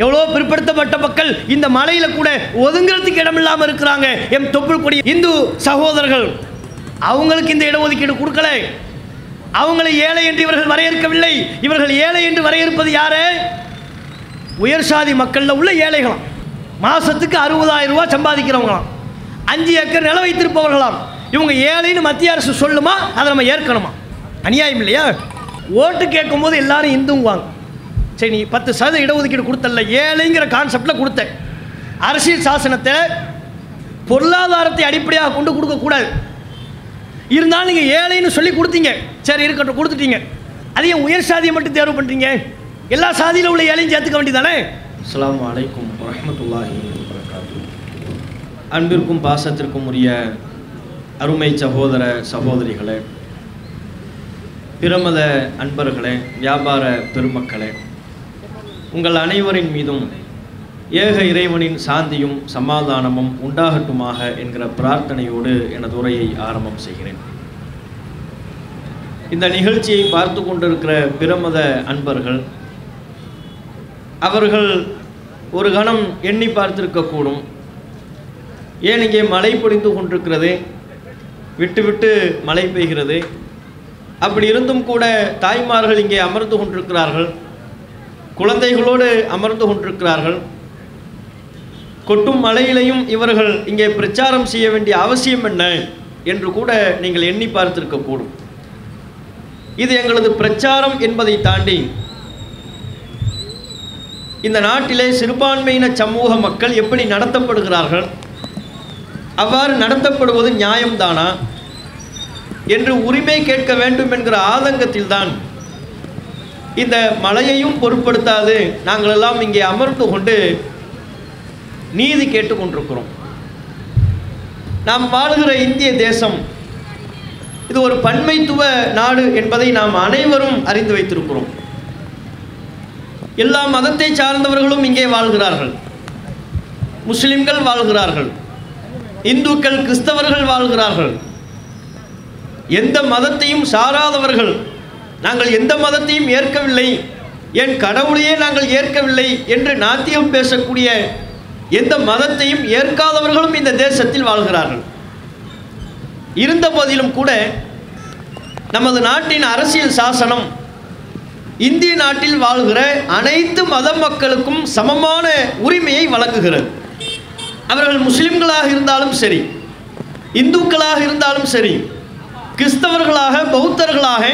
எவ்வளோ பிற்படுத்தப்பட்ட மக்கள் இந்த மலையில கூட ஒதுங்கிறதுக்கு இடம் இல்லாமல் இருக்கிறாங்க. எம் தொப்புள் கொடி இந்து சகோதரர்கள் அவங்களுக்கு இந்த இடஒதுக்கீடு கொடுக்கல. அவங்களை ஏழை என்று இவர்கள் வரையறுக்கவில்லை. இவர்கள் ஏழை என்று வரையறுப்பது யாரு? உயர் சாதி மக்கள்ல உள்ள ஏழைகளாம். மாசத்துக்கு அறுபதாயிரம் ரூபாய் சம்பாதிக்கிறவங்களாம். அஞ்சு ஏக்கர் நில வைத்திருப்பவர்களாம். இவங்க ஏழைன்னு மத்திய அரசு சொல்லுமா? அதை நம்ம ஏற்கணுமா? அநியாயம் இல்லையா? ஓட்டு கேட்கும்போது எல்லாரும் இந்துங்குவாங்க. சரி நீ பத்து சதவீத இடஒதுக்கீடு கொடுத்தல ஏழைங்கிற கான்செப்டில் கொடுத்த அரசியல் சாசனத்தை பொருளாதாரத்தை அடிப்படையாக கொண்டு கொடுக்கக்கூடாது இருந்தாலும் நீங்கள் ஏழைன்னு சொல்லி கொடுத்தீங்க. சரி இருக்கட்டும் கொடுத்துட்டீங்க. அதையும் உயர் சாதியை மட்டும் தேர்வு பண்ணுறீங்க எல்லா சாதியில் உள்ள ஏழையும் சேர்த்துக்க வேண்டியதானே அஸ்லாம் அலைக்கும் வரமத்துல்லாஹி அன்பிற்கும் பாசத்திற்கும் உரிய அருமை சகோதர சகோதரிகளே பிரமத அன்பர்களே வியாபார பெருமக்களே உங்கள் அனைவரின் மீதும் ஏக இறைவனின் சாந்தியும் சமாதானமும் உண்டாகட்டுமாக என்கிற பிரார்த்தனையோடு எனது உரையை ஆரம்பம் செய்கிறேன். இந்த நிகழ்ச்சியை பார்த்து கொண்டிருக்கிற பிரமத அன்பர்கள் அவர்கள் ஒரு கணம் எண்ணி பார்த்திருக்கக்கூடும் ஏன் இங்கே மழை பொழிந்து கொண்டிருக்கிறது? விட்டு விட்டு மழை பெய்கிறது. அப்படி இருந்தும் கூட தாய்மார்கள் இங்கே அமர்ந்து கொண்டிருக்கிறார்கள். குழந்தைகளோடு அமர்ந்து கொண்டிருக்கிறார்கள். கொட்டும் மலையிலையும் இவர்கள் இங்கே பிரச்சாரம் செய்ய வேண்டிய அவசியம் என்ன என்று கூட நீங்கள் எண்ணி பார்த்திருக்கக்கூடும் இது எங்களது பிரச்சாரம் என்பதை தாண்டி இந்த நாட்டிலே சிறுபான்மையின சமூக மக்கள் எப்படி நடத்தப்படுகிறார்கள்? அவ்வாறு நடத்தப்படுவது நியாயம்தானா? என்று உரிமை கேட்க வேண்டும் என்கிற ஆதங்கத்தில்தான் இந்த மலையையும் பொருட்படுத்தாது. நாங்களெல்லாம் இங்கே அமர்ந்து கொண்டு நீதி கேட்டுக்கொண்டிருக்கிறோம். நாம் வாழுகிற இந்திய தேசம் இது ஒரு பன்மைத்துவ நாடு என்பதை நாம் அனைவரும் அறிந்து வைத்திருக்கிறோம். எல்லா மதத்தை சார்ந்தவர்களும் இங்கே வாழ்கிறார்கள். முஸ்லிம்கள் வாழ்கிறார்கள். இந்துக்கள் கிறிஸ்தவர்கள் வாழ்கிறார்கள். எந்த மதத்தையும் சாராதவர்கள் நாங்கள் எந்த மதத்தையும் ஏற்கவில்லை. என் கடவுளையே நாங்கள் ஏற்கவில்லை என்று நாத்தியம் பேசக்கூடிய எந்த மதத்தையும் ஏற்காதவர்களும் இந்த தேசத்தில் வாழ்கிறார்கள். இருந்த போதிலும் கூட நமது நாட்டின் அரசியல் சாசனம் இந்திய நாட்டில் வாழ்கிற அனைத்து மத மக்களுக்கும் சமமான உரிமையை வழங்குகிறது. அவர்கள் முஸ்லிம்களாக இருந்தாலும் சரி இந்துக்களாக இருந்தாலும் சரி கிறிஸ்தவர்களாக பௌத்தர்களாக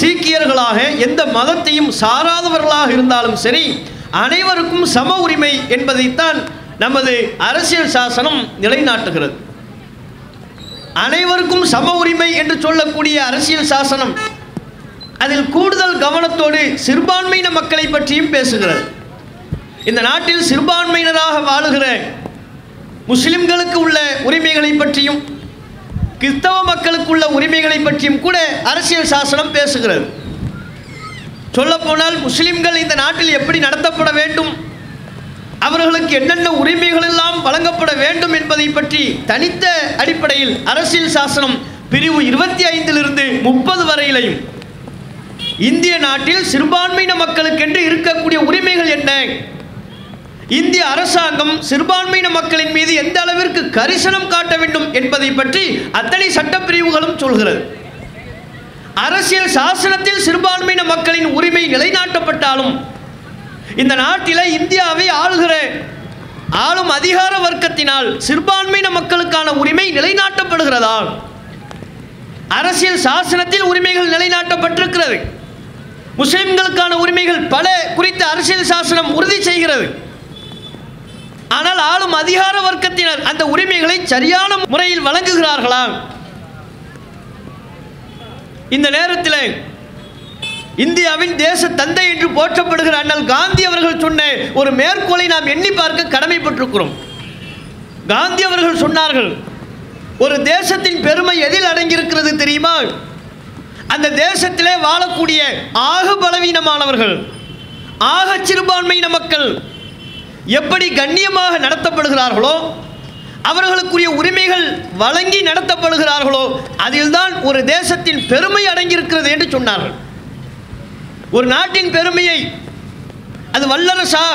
சீக்கியர்களாக எந்த மதத்தையும் சாராதவர்களாக இருந்தாலும் சரி அனைவருக்கும் சம உரிமை என்பதைத்தான் நமது அரசியல் சாசனம் நிலைநாட்டுகிறது. அனைவருக்கும் சம உரிமை என்று சொல்லக்கூடிய அரசியல் சாசனம் அதில் கூடுதல் கவனத்தோடு சிறுபான்மையின மக்களை பற்றியும் பேசுகிறது. இந்த நாட்டில் சிறுபான்மையினராக வாழுகிற முஸ்லிம்களுக்கு உள்ள உரிமைகளை பற்றியும் கிறிஸ்தவ மக்களுக்கு உள்ள உரிமைகளை பற்றியும் கூட அரசியல் சாசனம் பேசுகிறது. சொல்லப்போனால் முஸ்லிம்கள் இந்த நாட்டில் எப்படி நடத்தப்பட வேண்டும்? அவர்களுக்கு என்னென்ன உரிமைகள் எல்லாம் வழங்கப்பட வேண்டும் என்பதை பற்றி தனித்த அடிப்படையில் அரசியல் சாசனம் பிரிவு இருபத்தி ஐந்திலிருந்து முப்பது வரையிலையும். இந்திய நாட்டில் சிறுபான்மையின மக்களுக்கென்று இருக்கக்கூடிய உரிமைகள் என்ன? இந்திய அரசாங்கம் சிறுபான்மையின மக்களின் மீது எந்த அளவிற்கு கரிசனம் காட்ட வேண்டும் என்பதை பற்றி அத்தனை சட்டப்பிரிவுகளும் சொல்கிறது. அரசியல் சாசனத்தில் சிறுபான்மையின மக்களின் உரிமை நிலைநாட்டப்பட்டாலும் இந்த நாட்டில் இந்தியாவை ஆளுகிற ஆளும் அதிகார வர்க்கத்தினால் சிறுபான்மையின மக்களுக்கான உரிமை நிலைநாட்டப்படுகிறதா? அரசியல் சாசனத்தில் உரிமைகள் நிலைநாட்டப்பட்டிருக்கிறது. முஸ்லிம்களுக்கான உரிமைகள் பல குறித்த அரசியல் சாசனம் உறுதி செய்கிறது. ஆனால் ஆளும் அதிகார வர்க்கத்தினர் அந்த உரிமைகளை சரியான முறையில் வழங்குகிறார்களா? இந்த நேரத்தில் இந்தியாவின் தேச தந்தை என்று போற்றப்படுகிற அண்ணல் காந்தி அவர்கள் சொன்ன ஒரு மேற்கோளை நாம் எண்ணி பார்க்க கடமைப்பட்டிருக்கிறோம். காந்தி அவர்கள் சொன்னார்கள் ஒரு தேசத்தின் பெருமை எதில் அடங்கியிருக்கிறது தெரியுமா? அந்த தேசத்திலே வாழக்கூடிய ஆக பலவீனமானவர்கள் ஆக சிறுபான்மையின மக்கள் எப்படி கண்ணியமாக நடத்தப்படுகிறார்களோ அவர்களுக்குரிய உரிமைகள் வழங்கி நடத்தப்படுகிறார்களோ அதில்தான் ஒரு தேசத்தின் பெருமை அடங்கியிருக்கிறது என்று சொன்னார்கள். ஒரு நாட்டின் பெருமையை அது வல்லரசா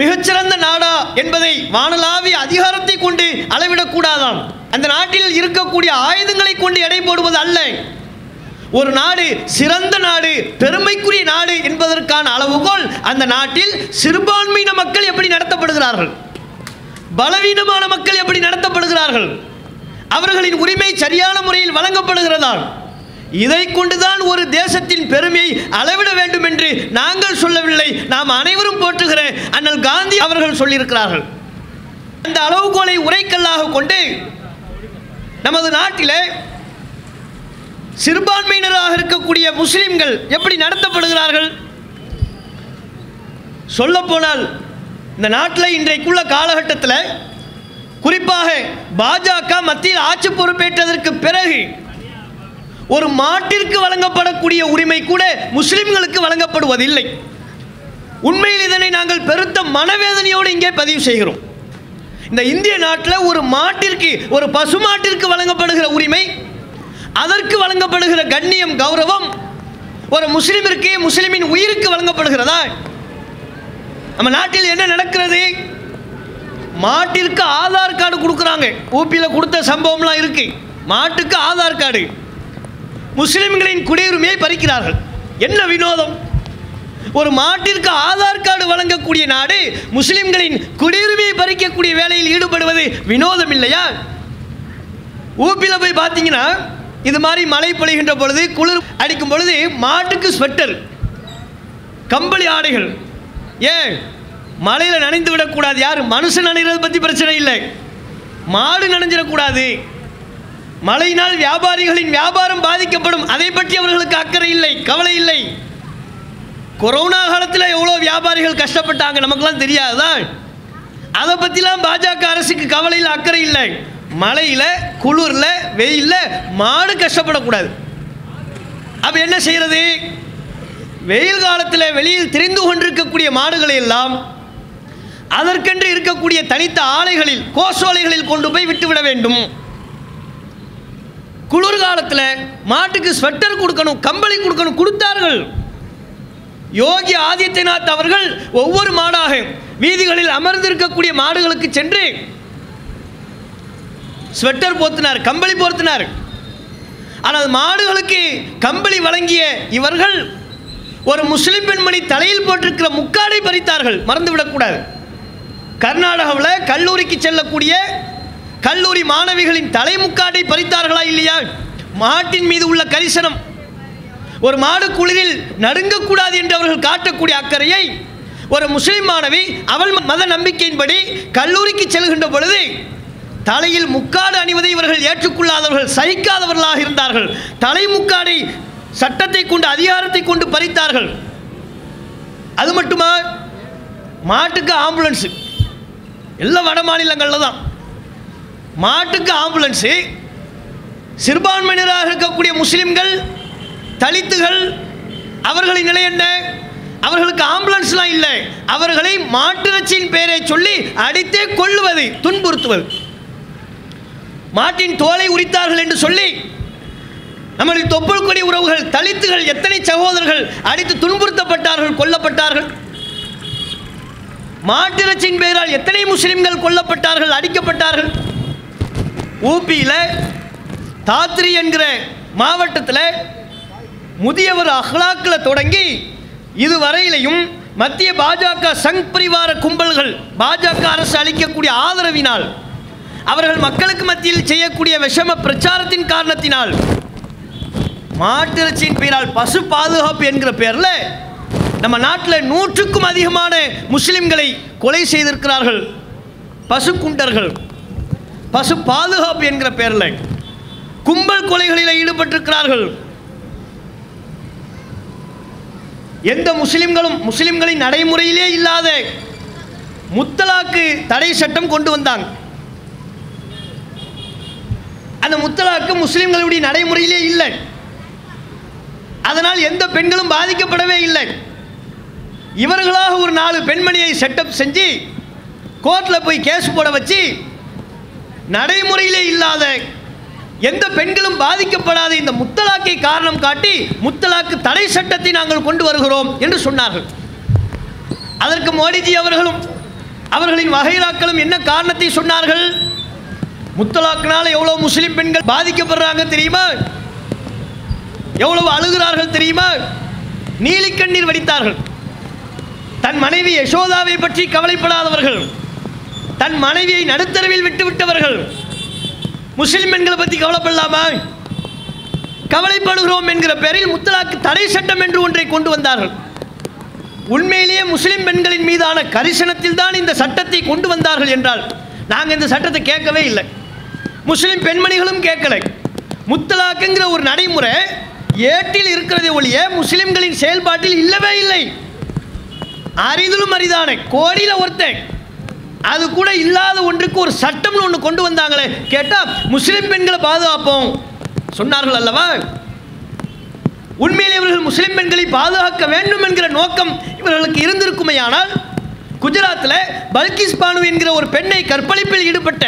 மிகச்சிறந்த நாடா என்பதை வானலாவிய அதிகாரத்தை கொண்டு அளவிடக்கூடாதாம். அந்த நாட்டில் இருக்கக்கூடிய ஆயுதங்களை கொண்டு எடை போடுவது அல்ல. ஒரு நாடு சிறந்த நாடு பெருமைக்குரிய நாடு என்பதற்கான அளவுகோல் அந்த நாட்டில் சிறுபான்மையின மக்கள் எப்படி நடத்தப்படுகிறார்கள்? பலவீனமான மக்கள் எப்படி நடத்தப்படுகிறார்கள்? அவர்களின் உரிமை சரியான முறையில் வழங்கப்படுகிறதா? இதை கொண்டுதான் ஒரு தேசத்தின் பெருமையை அளவிட வேண்டும் என்று நாங்கள் சொல்லவில்லை. நாம் அனைவரும் போற்றுகிற அண்ணல் காந்தி அவர்கள் சொல்லியிருக்கிறார்கள். அந்த அளவுகோலை உரைக்கல்லாக கொண்டு நமது நாட்டிலே சிறுபான்மையினராக இருக்கக்கூடிய முஸ்லிம்கள் எப்படி நடத்தப்படுகிறார்கள்? சொல்லப்போனால் இந்த நாட்டில் இன்றைக்குள்ள காலகட்டத்தில் குறிப்பாக பாஜக மத்தியில் ஆட்சி பொறுப்பேற்றதற்கு பிறகு ஒரு மாட்டிற்கு வழங்கப்படக்கூடிய உரிமை கூட முஸ்லிம்களுக்கு வழங்கப்படுவதில்லை. உண்மையில் இதனை நாங்கள் பெருத்த மனவேதனையோடு இங்கே பதிவு செய்கிறோம். இந்த இந்திய நாட்டில் ஒரு மாட்டிற்கு ஒரு பசுமாட்டிற்கு வழங்கப்படுகிற உரிமை அதற்கு வழங்கப்படுகிற கண்ணியம் கௌரவம் ஒரு முஸ்லிமிற்கு முஸ்லிமின் உயிருக்கு வழங்கப்படுகிறதா? நம்ம நாட்டில் என்ன நடக்கிறது? மாட்டிற்கு ஆதார் கார்டு கொடுக்குறாங்க. ஊப்பியில் கொடுத்த சம்பவம்லாம் இருக்கு. மாட்டுக்கு ஆதார் கார்டு. முஸ்லிம்களின் குடியுரிமையை பறிக்கிறார்கள். என்ன வினோதம்? ஒரு மாட்டிற்கு ஆதார் கார்டு வழங்கக்கூடிய நாடு முஸ்லிம்களின் குடியுரிமையை பறிக்கக்கூடிய வேலையில் ஈடுபடுவது வினோதம் இல்லையா? ஊப்பியில் போய் பார்த்தீங்கன்னா இது மாதிரி மழை பொழிகின்ற பொழுது குளிர் அடிக்கும் பொழுது மாட்டுக்கு ஸ்வெட்டர் கம்பளி ஆடைகள். ஏன்? மழையில் நனைந்து விடக்கூடாது. யார்? மனுஷன் நனைகிறத பற்றி பிரச்சனை இல்லை. மாடு நனைஞ்சிடக்கூடாது. மழையினால் வியாபாரிகளின் வியாபாரம் பாதிக்கப்படும். அதை பற்றி அவர்களுக்கு அக்கறை இல்லை கவலை இல்லை. கொரோனா காலத்தில் எவ்வளோ வியாபாரிகள் கஷ்டப்பட்டாங்க நமக்கெல்லாம் தெரியாதுதான். அதை பற்றிலாம் பாஜக அரசுக்கு கவலையில் அக்கறை இல்லை. மழையில் குளிரில் வெயிலில் மாடு கஷ்டப்படக்கூடாது. அப்போ என்ன செய்கிறது வெயில் காலத்தில் வெளியில் திரிந்து கொண்டிருக்கக்கூடிய மாடுகளை எல்லாம் அதற்கென்று இருக்கக்கூடிய தனித்த ஆலைகளில் கோசோலைகளில் கொண்டு போய் விட்டுவிட வேண்டும். குளிர்காலத்தில் மாட்டுக்கு ஸ்வெட்டர் கொடுக்கணும் கம்பளி கொடுக்கணும் கொடுத்தார்கள். யோகி ஆதித்யநாத் அவர்கள் ஒவ்வொரு மாடாக வீதிகளில் அமர்ந்திருக்கக்கூடிய மாடுகளுக்கு சென்று ஸ்வெட்டர் போர்த்தினார் கம்பளி போர்த்தினார். ஆனால் மாடுகளுக்கு கம்பளி வழங்கிய இவர்கள் ஒரு முஸ்லிம் பெண்மணி தலையில் போட்டிருக்கிற முக்காடை பறித்தார்கள் மறந்துவிடக்கூடாது கர்நாடகாவில் கல்லூரிக்கு செல்லக்கூடிய கல்லூரி மாணவிகளின் தலைமுக்காடை பறித்தார்களா இல்லையா? மாட்டின் மீது உள்ள கரிசனம். ஒரு மாடு குளிரில் நடுங்கக்கூடாது என்று அவர்கள் காட்டக்கூடிய அக்கறையை ஒரு முஸ்லிம் மாணவி அவள் மத நம்பிக்கையின்படி கல்லூரிக்கு செல்கின்ற பொழுது தலையில் முக்காடு அணிவதை இவர்கள் ஏற்றுக்கொள்ளாதவர்கள் சகிக்காதவர்களாக இருந்தார்கள். தலை முக்காடை சட்டத்தை கொண்டு அதிகாரத்தை கொண்டு பறித்தார்கள். அது மட்டுமா? மாட்டுக்கு ஆம்புலன்ஸு. எல்லாம் வட மாநிலங்களில் தான். மாட்டுக்கு ஆம்புலன்ஸு. சிறுபான்மையினராக இருக்கக்கூடிய முஸ்லிம்கள் தலித்துகள் அவர்களின் நிலை என்ன? அவர்களுக்கு ஆம்புலன்ஸ்லாம் இல்லை. அவர்களை மாட்டிறச்சியின் பெயரை சொல்லி அடித்தே கொள்ளுவது துன்புறுத்துவது. மாட்டின் தோலை உரித்தார்கள் என்று சொல்லி நம்முடைய தொப்புள் கொடி உறவுகள் தலித்துகள் எத்தனை சகோதரர்கள் அடித்து துன்புறுத்தப்பட்டார்கள் கொல்லப்பட்டார்கள்? மாட்டிறச்சின் பெயரால் எத்தனை முஸ்லிம்கள் கொல்லப்பட்டார்கள் அடிக்கப்பட்டார்கள்? ஊபியில் தாத்ரி என்கிற மாவட்டத்தில் முதியவர் அஹ்லாக்கில் தொடங்கி இதுவரையிலையும் மத்திய பாஜக சங் பரிவார கும்பல்கள் பாஜக அரசு அளிக்கக்கூடிய ஆதரவினால் அவர்கள் மக்களுக்கு மத்தியில் செய்யக்கூடிய விஷம பிரச்சாரத்தின் காரணத்தினால் மாட்டிறைச்சியின் பெயரால் பசு பாதுகாப்பு என்கிற பெயரில் நம்ம நாட்டில் நூற்றுக்கும் அதிகமான முஸ்லிம்களை கொலை செய்திருக்கிறார்கள். பசு குண்டர்கள் பசு பாதுகாப்பு என்கிற பெயரில் கும்பல் கொலைகளில் ஈடுபட்டிருக்கிறார்கள். எந்த முஸ்லிம்களும் முஸ்லிம்களின் நடைமுறையிலே இல்லாத முத்தலாக்கு தடை சட்டம் கொண்டு வந்தாங்க. அந்த முத்தலாக்கு முஸ்லீம்களுடைய நடைமுறையிலே இல்லை. அதனால் எந்த பெண்களும் பாதிக்கப்படவே இல்லை. இவர்களாக ஒரு நாலு பெண்மணியை செட்டப் செஞ்சு கோர்ட்டில் போய் கேஸ் போட வச்சு நடைமுறையிலே இல்லாத எந்த பெண்களும் பாதிக்கப்படாத இந்த முத்தலாக்கை காரணம் காட்டி முத்தலாக்கு தடை சட்டத்தை நாங்கள் கொண்டு வருகிறோம் என்று சொன்னார்கள். அதற்கு மோடிஜி அவர்களும் அவர்களின் வகைராக்களும் என்ன காரணத்தை சொன்னார்கள்? முத்தலாக்கினால் எவ்வளோ முஸ்லிம் பெண்கள் பாதிக்கப்படுறாங்க தெரியுமா? எவ்வளவு அழுகிறார்கள் தெரியுமா? நீலிக்கண்ணீர் வடித்தார்கள். தன் மனைவி யசோதாவை பற்றி கவலைப்படாதவர்கள் தன் மனைவியை நடுத்தரவில் விட்டுவிட்டவர்கள் முஸ்லிம் பெண்களை பற்றி கவலைப்படலாமா? கவலைப்படுகிறோம் என்கிற பெயரில் முத்தலாக்கு தடை சட்டம் என்று ஒன்றை கொண்டு வந்தார்கள். உண்மையிலேயே முஸ்லிம் பெண்களின் மீதான கரிசனத்தில் தான் இந்த சட்டத்தை கொண்டு வந்தார்கள் என்றால் நாங்கள் இந்த சட்டத்தை கேட்கவே இல்லை. முஸ்லீம் பெண்மணிகளும் கேட்கலை. முத்தலாக்குங்கிற ஒரு நடைமுறை ஏட்டில் இருக்கிறதை ஒழிய முஸ்லிம்களின் செயல்பாட்டில் இல்லவே இல்லை. அரிதிலும் அரிதானே கோடியில் ஒருத்தன். அது கூட இல்லாத ஒன்றுக்கு ஒரு சட்டம்னு ஒன்று கொண்டு வந்தாங்களே கேட்டால் முஸ்லிம் பெண்களை பாதுகாப்போம். சொன்னார்கள் அல்லவா? உண்மையில் இவர்கள் முஸ்லிம் பெண்களை பாதுகாக்க வேண்டும் என்கிற நோக்கம் இவர்களுக்கு இருந்திருக்குமே ஆனால் குஜராத்தில் பல்கிஸ் பானு என்கிற ஒரு பெண்ணை கற்பழிப்பில் ஈடுபட்ட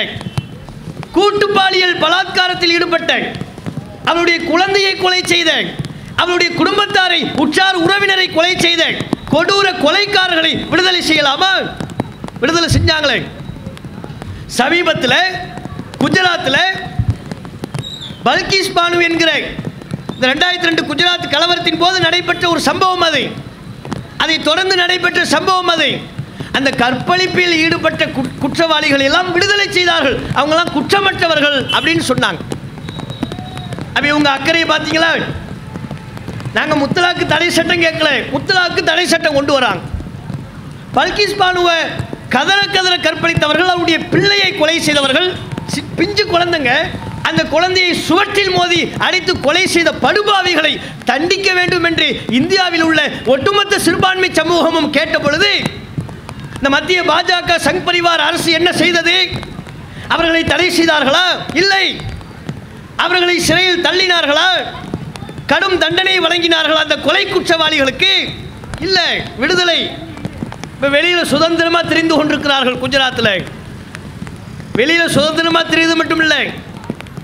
கூட்டு பாலியல் பலாத்காரத்தில் ஈடுபட்ட அவருடைய குழந்தையை கொலை செய்த அவருடைய குடும்பத்தாரை உற்றார் உறவினரை கொலை செய்த கொடூர கொலைக்காரர்களை விடுதலை செய்யலாமா? விடுதலை செஞ்சாங்களே. சமீபத்தில் குஜராத்தில் பல்கிஸ் பானு என்கிற இந்த ரெண்டாயிரத்தி ரெண்டு குஜராத் கலவரத்தின் போது நடைபெற்ற ஒரு சம்பவம் அது. அதை தொடர்ந்து நடைபெற்ற சம்பவம் அது. அந்த கற்பழிப்பில் ஈடுபட்ட குட்- குற்றவாளிகள் எல்லாம் விடுதலை செய்தார்கள். அவங்கெல்லாம் குற்றமற்றவர்கள் அப்படின்னு சொன்னாங்க. அப்படி உங்கள் அக்கறையை பார்த்தீங்களா? நாங்கள் முத்தலாக்கு தடை சட்டம் கேட்கல. முத்தலாக்கு தடை சட்டம் கொண்டு வராங்க. பல்கிஸ் பானுவை கதற கதற கற்பழித்தவர்கள் அவருடைய பிள்ளையை கொலை செய்தவர்கள் சி- பிஞ்சு குழந்தைங்க அந்த குழந்தையை சுவற்றில் மோதி அடித்து கொலை செய்த படுபாவிகளை தண்டிக்க வேண்டும் என்று இந்தியாவில் உள்ள ஒட்டுமொத்த சிறுபான்மை சமூகமும் கேட்ட பொழுது இந்த மத்திய பாஜக சங் பரிவார் அரசு என்ன செய்தது? அவர்களை தடை செய்தார்களா? இல்லை. அவர்களை சிறையில் தள்ளினார்களா? கடும் தண்டனை வழங்கினார்களா அந்த கொலை குற்றவாளிகளுக்கு? இல்லை. விடுதலை. இப்போ வெளியில் சுதந்திரமாக தெரிந்து கொண்டிருக்கிறார்கள் குஜராத்தில். வெளியில் சுதந்திரமாக தெரியுது மட்டும் இல்லை.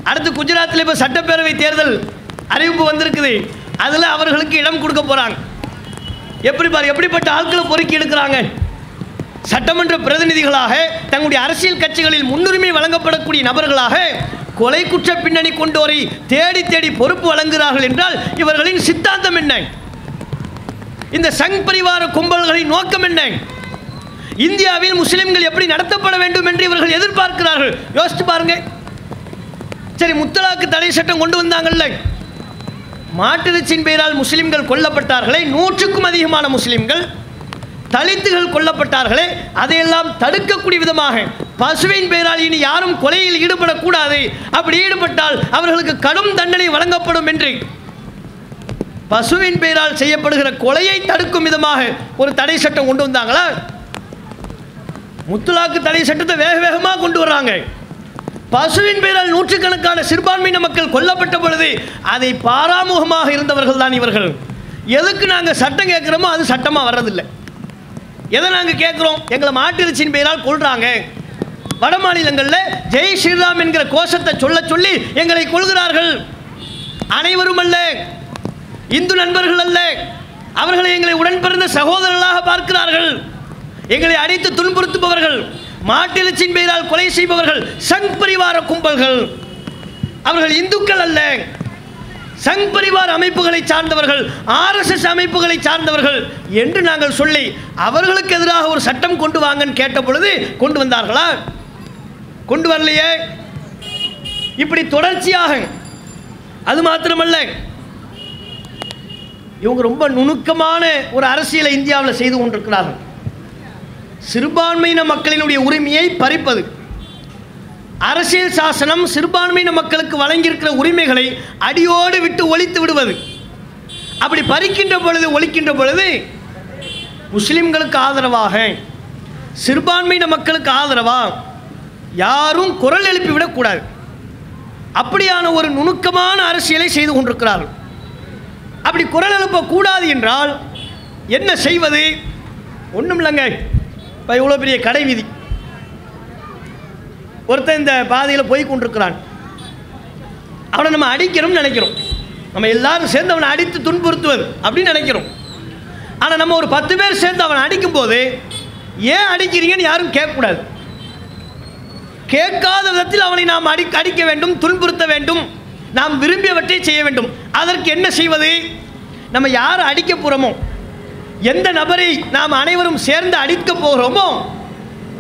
அடுத்து குஜராத்தில் இப்போ சட்டப்பேரவை தேர்தல் அறிவிப்பு வந்திருக்குது. அதில் அவர்களுக்கு இடம் கொடுக்க போகிறாங்க எப்படி பாரு எப்படிப்பட்ட ஆட்களை பொறுக்கி எடுக்கிறாங்க? சட்டமன்ற பிரதிநிதிகளாக தங்களுடைய அரசியல் கட்சிகளில் முன்னுரிமை வழங்கப்படக்கூடிய நபர்களாக கொலை குற்ற பின்னணி கொண்டோரை தேடி தேடி பொறுப்பு வழங்குகிறார்கள் என்றால் இவர்களின் சித்தாந்தம் என்ன? இந்த சங் பரிவார கும்பல்களின் நோக்கம் என்ன? இந்தியாவில் முஸ்லிம்கள் எப்படி நடத்தப்பட வேண்டும் என்று இவர்கள் எதிர்பார்க்கிறார்கள். யோசித்து பாருங்க. சரி முத்தலாக்கு தடை சட்டம் கொண்டு வந்தாங்கல்ல. மாட்டிறைச்சியின் பெயரால் முஸ்லிம்கள் கொல்லப்பட்டார்களே. நூற்றுக்கும் அதிகமான முஸ்லிம்கள் தலித்துகள் கொல்லப்பட்டார்களே அதையெல்லாம் தடுக்கக்கூடிய விதமாக பசுவின் பெயரால் இனி யாரும் கொலையில் ஈடுபடக்கூடாது. அப்படி ஈடுபட்டால் அவர்களுக்கு கடும் தண்டனை வழங்கப்படும் என்று பசுவின் பெயரால் செய்யப்படுகிற கொலையை தடுக்கும் விதமாக ஒரு தடை சட்டம் கொண்டு வந்தாங்களா? முத்துலாக்கு தடை சட்டத்தை வேக வேகமாக கொண்டு வர்றாங்க. பசுவின் பெயரால் நூற்றுக்கணக்கான சிறுபான்மையின மக்கள் கொல்லப்பட்ட பொழுது அதை பாராமுகமாக இருந்தவர்கள் தான் இவர்கள். எதுக்கு நாங்கள் சட்டம் கேட்குறோமோ அது சட்டமாக வர்றதில்லை. எதை நாங்கள் கேட்குறோம் எங்களை மாட்டிறைச்சியின் பெயரால் கொள்றாங்க வட மாநிலங்களில் ஜெய் ஸ்ரீராம் என்கிற கோஷத்தை சொல்ல சொல்லி எங்களை கொள்கிறார்கள் அனைவரும் அல்ல. இந்து நண்பர்கள் அல்ல. அவர்களை எங்களை உடன் பிறந்த சகோதரர்களாக பார்க்கிறார்கள். எங்களை அடித்து துன்புறுத்துபவர்கள் மாட்டிறைச்சியின் பெயரால் கொலை செய்பவர்கள் சங் பரிவார கும்பல்கள். அவர்கள் இந்துக்கள் அல்ல. சங் பரிவார் அமைப்புகளை சார்ந்தவர்கள் ஆர்எஸ்எஸ் அமைப்புகளை சார்ந்தவர்கள் என்று நாங்கள் சொல்லி அவர்களுக்கு எதிராக ஒரு சட்டம் கொண்டு வாங்கன்னு கேட்ட பொழுது கொண்டு வந்தார்களா? கொண்டு வரலையே. இப்படி தொடர்ச்சியாக. அது மாத்திரமல்ல. இவங்க ரொம்ப நுணுக்கமான ஒரு அரசியலை இந்தியாவில் செய்து கொண்டிருக்கிறார்கள். சிறுபான்மையின மக்களினுடைய உரிமையை பறிப்பது. அரசியல் சாசனம் சிறுபான்மையின மக்களுக்கு வழங்கியிருக்கிற உரிமைகளை அடியோடு விட்டு ஒழித்து விடுவது. அப்படி பறிக்கின்ற பொழுது ஒழிக்கின்ற பொழுது முஸ்லிம்களுக்கு ஆதரவாக சிறுபான்மையின மக்களுக்கு ஆதரவாக யாரும் குரல் எழுப்பிவிடக்கூடாது அப்படியான ஒரு நுணுக்கமான அரசியலை செய்து கொண்டிருக்கிறார்கள். அப்படி குரல் எழுப்பக்கூடாது என்றால் என்ன செய்வது? ஒன்றும் இல்லைங்க இப்போ இவ்வளோ பெரிய கடை விதி. ஒருத்தன் இந்த பாதையில் போய் கொண்டிருக்கிறான். அவனை நம்ம அடிக்கணும்னு நினைக்கிறோம். நம்ம எல்லாரும் சேர்ந்து அவனை அடித்து துன்புறுத்துவது அப்படின்னு நினைக்கிறோம். ஆனால் நம்ம ஒரு பத்து பேர் சேர்ந்து அவனை அடிக்கும்போது ஏன் அடிக்கிறீங்கன்னு யாரும் கேட்கக்கூடாது. கேட்காத விதத்தில் அவனை நாம் அடி அடிக்க வேண்டும் துன்புறுத்த வேண்டும். நாம் விரும்பியவற்றை செய்ய வேண்டும். அதற்கு என்ன செய்வது? நம்ம யார் அடிக்க போகிறோமோ எந்த நபரை நாம் அனைவரும் சேர்ந்து அடிக்க போகிறோமோ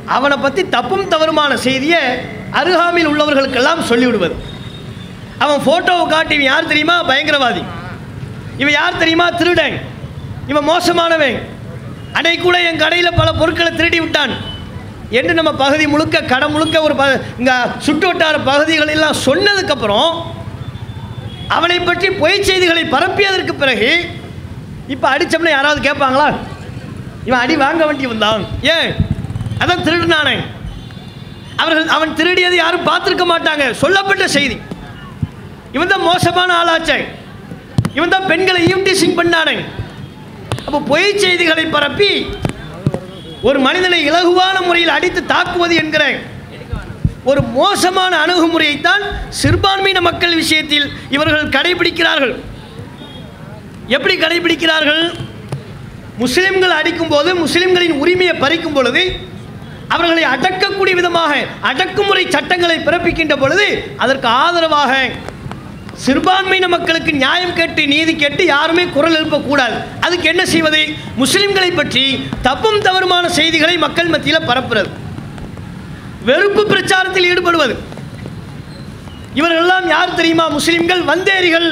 அவனை பற்றி தப்பும் தவறுமான செய்தியை அருகாமையில் உள்ளவர்களுக்கெல்லாம் சொல்லிவிடுவது. அவன் ஃபோட்டோவை காட்டி இவன் யார் தெரியுமா? பயங்கரவாதி. இவன் யார் தெரியுமா? திருடன். இவன் மோசமானவன். அன்னைக்கு கூட என் கடையில் பல பொருட்களை திருடி விட்டான். என்று நம்ம பகுதி முழுக்க கடை முழுக்க ஒரு ப இங்கே சுட்டு வட்டார பகுதிகளெல்லாம் சொன்னதுக்கப்புறம் அவனை பற்றி பொய் செய்திகளை பரப்பியதற்கு பிறகு இப்போ அடித்தோம்னா யாராவது கேட்பாங்களா? இவன் அடி வாங்க வேண்டி வந்தான். ஏன்? அதான் திருடினானே. அவர்கள் அவன் திருடியதை யாரும் பார்த்துருக்க மாட்டாங்க. சொல்லப்பட்ட செய்தி. இவன் தான் மோசமான ஆளாச்சே. இவன் தான் பெண்களை ஈவ்டீசிங் பண்ணானே. அப்போ பொய் செய்திகளை பரப்பி ஒரு மனிதனை இலகுவான முறையில் அடித்து தாக்குவது என்கிற ஒரு மோசமான அணுகுமுறையைத்தான் சிறுபான்மையின மக்கள் விஷயத்தில் இவர்கள் கடைபிடிக்கிறார்கள். எப்படி கடைபிடிக்கிறார்கள்? முஸ்லிம்கள் அடிக்கும் போது முஸ்லிம்களின் உரிமையை பறிக்கும் பொழுது அவர்களை அடக்கக்கூடிய விதமாக அடக்குமுறை சட்டங்களை பிறப்பிக்கின்ற பொழுது அதற்கு ஆதரவாக சிறுபான்மையின மக்களுக்கு நியாயம் கேட்டு நீதி கேட்டு யாருமே குரல் எழுப்பக்கூடாது. அதுக்கு என்ன செய்வது? முஸ்லிம்களை பற்றி தப்பும் தவறுமான செய்திகளை மக்கள் மத்தியில் பரப்புறது. வெறுப்பு பிரச்சாரத்தில் ஈடுபடுவது. இவர்களெல்லாம் யார் தெரியுமா? முஸ்லிம்கள் வந்தேரிகள்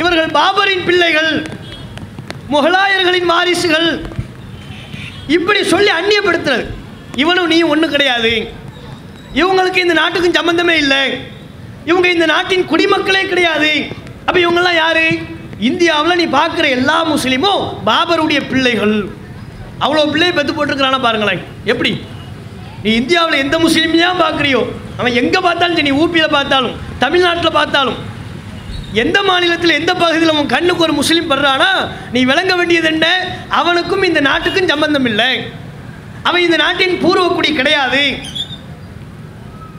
இவர்கள் பாபரின் பிள்ளைகள் முகலாயர்களின் வாரிசுகள் இப்படி சொல்லி அந்நியப்படுத்துறது. இவனும் நீயும் ஒன்றும் கிடையாது. இவங்களுக்கு இந்த நாட்டுக்கும் சம்பந்தமே இல்லை. இவங்க இந்த நாட்டின் குடிமக்களே கிடையாது. அப்போ இவங்கெல்லாம் யாரு? இந்தியாவில் நீ பார்க்குற எல்லா முஸ்லீமும் பாபருடைய பிள்ளைகள். அவ்வளோ பிள்ளை பெற்று போட்டிருக்கிறானா பாருங்களேன். எப்படி? நீ இந்தியாவில் எந்த முஸ்லீமையாக பார்க்குறியோ? அவன் எங்கே பார்த்தாலும் சரி நீ ஊபியில் பார்த்தாலும் தமிழ்நாட்டில் பார்த்தாலும் எந்த மாநிலத்தில் எந்த பகுதியில் அவன் கண்ணுக்கு ஒரு முஸ்லீம் படுறானா நீ விளங்க வேண்டியது என்ன? அவனுக்கும் இந்த நாட்டுக்கும் சம்பந்தம் இல்லை. அவன் இந்த நாட்டின் பூர்வக்குடி கிடையாது.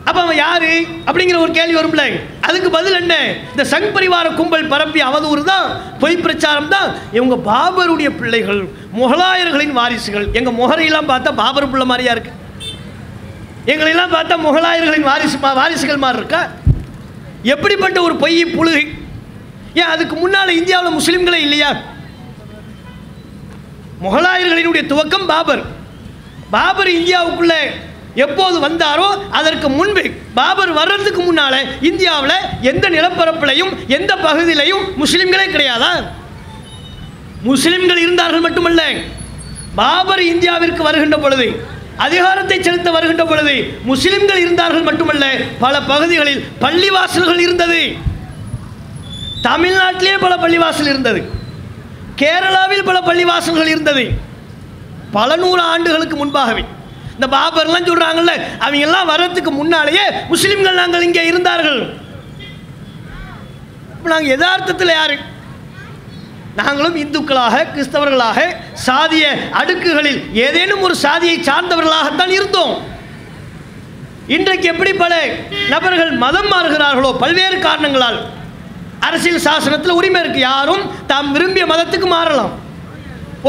அப்ப அவன் யாரு? அப்படிங்கிற ஒரு கேள்வி வரும்ல. அதுக்கு பதில் என்ன? இந்த சங் பரிவார கும்பல் பரப்பி அவதூறு தான் பொய் பிரச்சாரம் தான். இவங்க பாபருடைய பிள்ளைகள் முகலாயர்களின் வாரிசுகள். எங்க முகரையெல்லாம் பார்த்தா பாபர் பிள்ளை மாதிரியா இருக்கு. எங்களெல்லாம் பார்த்தா முகலாயர்களின் வாரிசு வாரிசுகள் மாதிரி இருக்கா? எப்படிப்பட்ட ஒரு பொய் புழுகை ஏன் அதுக்கு முன்னால் இந்தியாவில் முஸ்லிம்களே இல்லையா? முகலாயர்களினுடைய துவக்கம் பாபர். பாபர் இந்தியாவுக்குள்ளே எப்போது வந்தாரோ அதற்கு முன்பு பாபர் வர்றதுக்கு முன்னால இந்தியாவில் எந்த நிலப்பரப்பிலையும் எந்த பகுதியிலையும் முஸ்லிம்களே கிடையாதா? முஸ்லிம்கள் இருந்தார்கள் மட்டுமல்ல. பாபர் இந்தியாவிற்கு வருகின்ற பொழுது அதிகாரத்தை செலுத்த வருகின்ற பொழுது முஸ்லிம்கள் இருந்தார்கள் மட்டுமல்ல. பல பகுதிகளில் பள்ளிவாசல்கள் இருந்தது. தமிழ்நாட்டிலே பல பள்ளிவாசல் இருந்தது. கேரளாவில் பல பள்ளிவாசல்கள் இருந்தது. பல நூறு ஆண்டுகளுக்கு முன்பாகவே. இந்த பாபர்லாம் சொல்றாங்கல்ல அவங்க எல்லாம் வர்றதுக்கு முன்னாலேயே முஸ்லிம்கள் நாங்கள் இங்கே இருந்தார்கள். இப்போ நாங்கள் யதார்த்தத்தில் யாரு? நாங்களும் இந்துக்களாக கிறிஸ்தவர்களாக சாதிய அடுக்குகளில் ஏதேனும் ஒரு சாதியை சார்ந்தவர்களாகத்தான் இருந்தோம். இன்றைக்கு எப்படி பல நபர்கள் மதம் மாறுகிறார்களோ பல்வேறு காரணங்களால் அரசியல் சாசனத்தில் உரிமை இருக்கு. யாரும் தாம் விரும்பிய மதத்துக்கு மாறலாம்.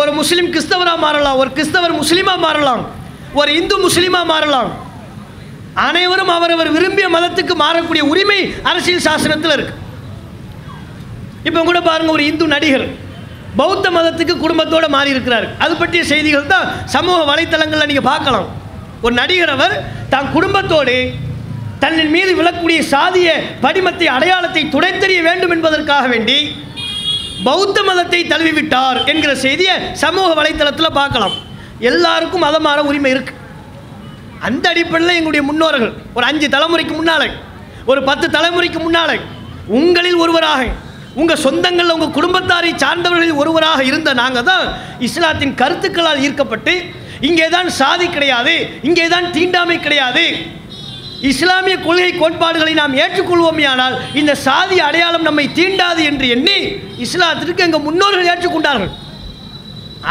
ஒரு முஸ்லீம் கிறிஸ்தவராக மாறலாம். ஒரு கிறிஸ்தவர் முஸ்லீமாக மாறலாம். ஒரு இந்து முஸ்லீமாக மாறலாம். அனைவரும் அவரவர் விரும்பிய மதத்துக்கு மாறக்கூடிய உரிமை அரசியல் சாசனத்தில் இருக்கு. இப்போ கூட பாருங்க ஒரு இந்து நடிகர் பௌத்த மதத்துக்கு குடும்பத்தோடு மாறி இருக்கிறார் அது பற்றிய செய்திகள் தான் சமூக வலைத்தளங்களில் நீங்கள் பார்க்கலாம். ஒரு நடிகர் அவர் தன் குடும்பத்தோடு தன்னின் மீது விழக்கூடிய சாதிய படிமத்தை அடையாளத்தை துடைத்தெறிய வேண்டும் என்பதற்காக வேண்டி பௌத்த மதத்தை தழுவிவிட்டார் என்கிற செய்தியை சமூக வலைத்தளத்தில் பார்க்கலாம். எல்லாருக்கும் மதம் மாற உரிமை இருக்கு. அந்த அடிப்படையில் எங்களுடைய முன்னோர்கள் ஒரு அஞ்சு தலைமுறைக்கு முன்னாலே ஒரு பத்து தலைமுறைக்கு முன்னாலே உங்களில் ஒருவராக உங்கள் சொந்தங்களில் உங்கள் குடும்பத்தாரை சார்ந்தவர்களில் ஒருவராக இருந்த நாங்கள் தான் இஸ்லாத்தின் கருத்துக்களால் ஈர்க்கப்பட்டு இங்கே தான் சாதி கிடையாது இங்கே தான் தீண்டாமை கிடையாது இஸ்லாமிய கொள்கை கோட்பாடுகளை நாம் ஏற்றுக்கொள்வோமேயானால் இந்த சாதி அடையாளம் நம்மை தீண்டாது என்று எண்ணி இஸ்லாத்திற்கு எங்கள் முன்னோர்கள் ஏற்றுக்கொண்டார்கள்.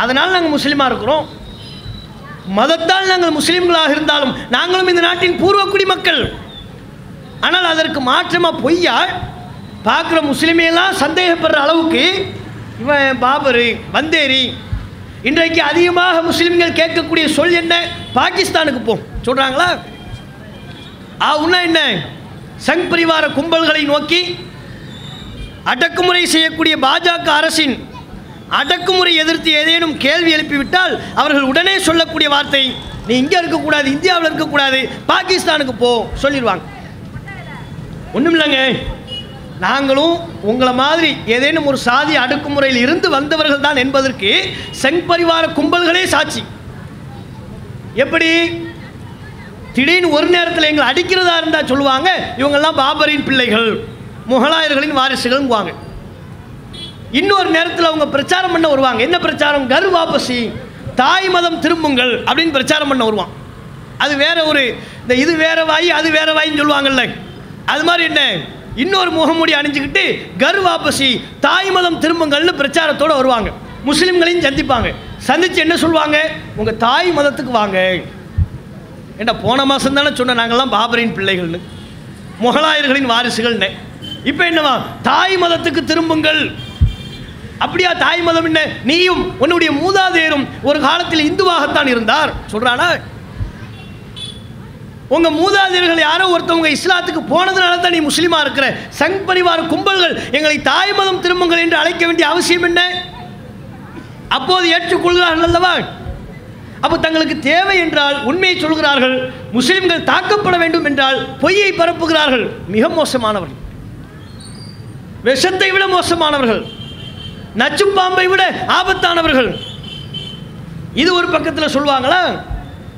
அதனால் நாங்கள் முஸ்லீமாக இருக்கிறோம். மதத்தால் நாங்கள் முஸ்லீம்களாக இருந்தாலும் நாங்களும் இந்த நாட்டின் பூர்வ குடிமக்கள். ஆனால் அதற்கு மாற்றமாக பொய்யா? பார்க்குற முஸ்லீமையெல்லாம் சந்தேகப்படுற அளவுக்கு இவன் பாபரு வந்தேரி இன்றைக்கு அதிகமாக முஸ்லீம்கள் கேட்கக்கூடிய சொல் என்ன? பாகிஸ்தானுக்கு போ சொல்கிறாங்களா ஆ என்ன? சங் பரிவார கும்பல்களை நோக்கி அடக்குமுறை செய்யக்கூடிய பாஜக அரசின் அடக்குமுறை எதிர்த்து ஏதேனும் கேள்வி எழுப்பிவிட்டால் அவர்கள் உடனே சொல்லக்கூடிய வார்த்தை நீ இங்கே இருக்கக்கூடாது இந்தியாவில் இருக்கக்கூடாது பாகிஸ்தானுக்கு போ சொல்லிடுவாங்க. ஒன்றும் இல்லைங்க நாங்களும் உங்களை மாதிரி ஏதேனும் ஒரு சாதி அடக்குமுறையில் இருந்து வந்தவர்கள் தான் என்பதற்கு செங் பரிவார கும்பல்களே சாட்சி. எப்படி? திடீர்னு ஒரு நேரத்தில் எங்களை அடிக்கிறதா இருந்தால் சொல்லுவாங்க. இவங்கெல்லாம் பாபரின் பிள்ளைகள் முகலாயர்களின் வாரிசுகள்ங்குவாங்க. இன்னொரு நேரத்தில் அவங்க பிரச்சாரம் பண்ண வருவாங்க. என்ன பிரச்சாரம்? கரு வாபசி தாய் மதம் திரும்புங்கள் அப்படின்னு பிரச்சாரம் பண்ண வருவான். அது வேற ஒரு இந்த இது வேற வாய் அது வேற வாயின்னு சொல்லுவாங்கல்ல. அது மாதிரி என்ன? இன்னொரு முகமூடி அணிஞ்சுக்கிட்டு கரு வாபசி தாய் மதம் திரும்புங்கள்னு பிரச்சாரத்தோடு வருவாங்க. முஸ்லீம்களையும் சந்திப்பாங்க. சந்திச்சு என்ன சொல்லுவாங்க? உங்கள் தாய் மதத்துக்கு வாங்க. ஏண்டா போன மாதம் தானே சொன்ன நாங்கள்லாம் பாபரின் பிள்ளைகள்னு. முகலாயர்களின் வாரிசுகள்னு. இப்போ என்னவா? தாய் மதத்துக்கு திரும்புங்கள். அப்படியா தாய் மதம் என்ன? நீயும் உன்னுடைய மூதாதையரும் ஒரு காலத்தில் இந்துவாகத்தான் இருந்தார். சொல்றானா? உங்க மூதாதையர்கள் யாரோ ஒருத்தவங்க இஸ்லாத்துக்கு போனதுனால தான் நீ முஸ்லீமா இருக்கிற. சங் பரிவார கும்பல்கள் எங்களை தாய் மதம் திரும்புங்கள் என்று அழைக்க வேண்டிய அவசியம் என்ன? அப்போது ஏற்றுக்கொள்கிறார்கள் அல்லவா அப்போ தங்களுக்கு தேவை என்றால் உண்மையை சொல்கிறார்கள் முஸ்லிம்கள் தாக்கப்பட வேண்டும் என்றால் பொய்யை பரப்புகிறார்கள். மிக மோசமானவர்கள். விஷத்தை விட மோசமானவர்கள். நச்சுப்பாம்பை விட ஆபத்தானவர்கள். இது ஒரு பக்கத்தில் சொல்லுவாங்களா?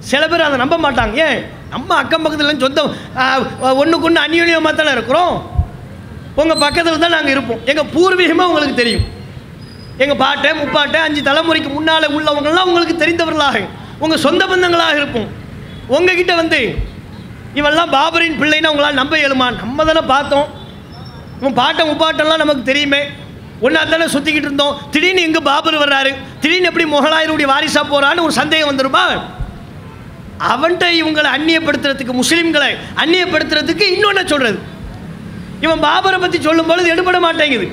சில பேர் அதை நம்ப மாட்டாங்க. ஏன்? நம்ம அக்கம் பக்கத்தில் சொந்தம் ஒன்றுக்கு ஒன்று அந்யோன்யமாக தானே இருக்கிறோம்? உங்கள் பக்கத்தில் தான் நாங்கள் இருப்போம். எங்கள் பூர்வீகமாக உங்களுக்கு தெரியும். எங்கள் பாட்டை முப்பாட்டை அஞ்சு தலைமுறைக்கு முன்னால் உள்ளவங்கள்லாம் உங்களுக்கு தெரிந்தவர்களாக. உங்கள் சொந்த பந்தங்களாக இருப்போம் உங்ககிட்ட வந்து இவெல்லாம் பாபரின் பிள்ளைன்னு உங்களால் நம்ப இயலுமா? நம்ம தானே பார்த்தோம். உன் பாட்டை முப்பாட்டெல்லாம் நமக்கு தெரியுமே. ஒன்றா தானே சுற்றிக்கிட்டு இருந்தோம். திடீர்னு எங்கே பாபர் வர்றாரு. திடீர்னு எப்படி முகலாயருடைய வாரிசாக போகிறான்னு ஒரு சந்தேகம் வந்துருமா? அவன்கிட்ட இவங்களை அந்நியப்படுத்துறதுக்கு முஸ்லீம்களை அந்நியப்படுத்துறதுக்கு இன்னொன்று சொல்கிறது இவன் பாபரை பற்றி சொல்லும் பொழுது எடுபட மாட்டேங்குது.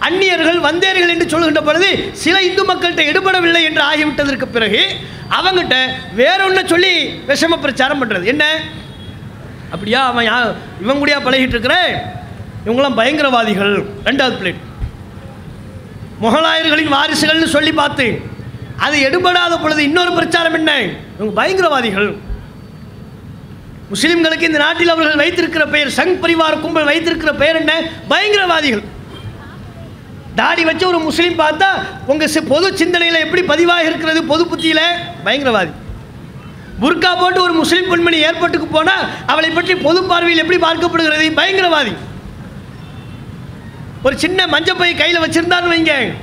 அந்நியர்கள் வந்தேர்கள் என்று சொல்லுகின்ற பொழுது சில இந்து மக்கள்கிட்ட எடுபடவில்லை என்று ஆகிவிட்டதற்கு பிறகு அவங்ககிட்ட வேற சொல்லி விஷம பிரச்சாரம் பண்ணுறது என்ன? அப்படியா அவன் யா இவன் கூடயா பழகிட்டு இருக்கிற இவங்களாம் பயங்கரவாதிகள். ரெண்டாவது பிளேட் முகலாயர்களின் வாரிசுகள்னு சொல்லி பார்த்து அது எடுபடாத பொழுது இன்னொரு பிரச்சாரம் என்ன? இவங்க பயங்கரவாதிகள். முஸ்லிம்களுக்கு இந்த நாட்டில் அவர்கள் வைத்திருக்கிற பெயர் சங் பரிவார் கும்பல் வைத்திருக்கிற பெயர் என்ன? பயங்கரவாதிகள். தாடி வச்ச ஒரு முஸ்லீம் பார்த்தா உங்கள் சி- பொது சிந்தனையில் எப்படி பதிவாக இருக்கிறது பொது புத்தியில்? பயங்கரவாதி. புர்கா போட்டு ஒரு முஸ்லீம் பெண்மணி ஏர்போர்ட்டுக்கு போனால் அவளை பற்றி பொது பார்வையில் எப்படி பார்க்கப்படுகிறது? பயங்கரவாதி. ஒரு சின்ன மஞ்சப்பை கையில் வச்சிருந்தான்னு வைங்க.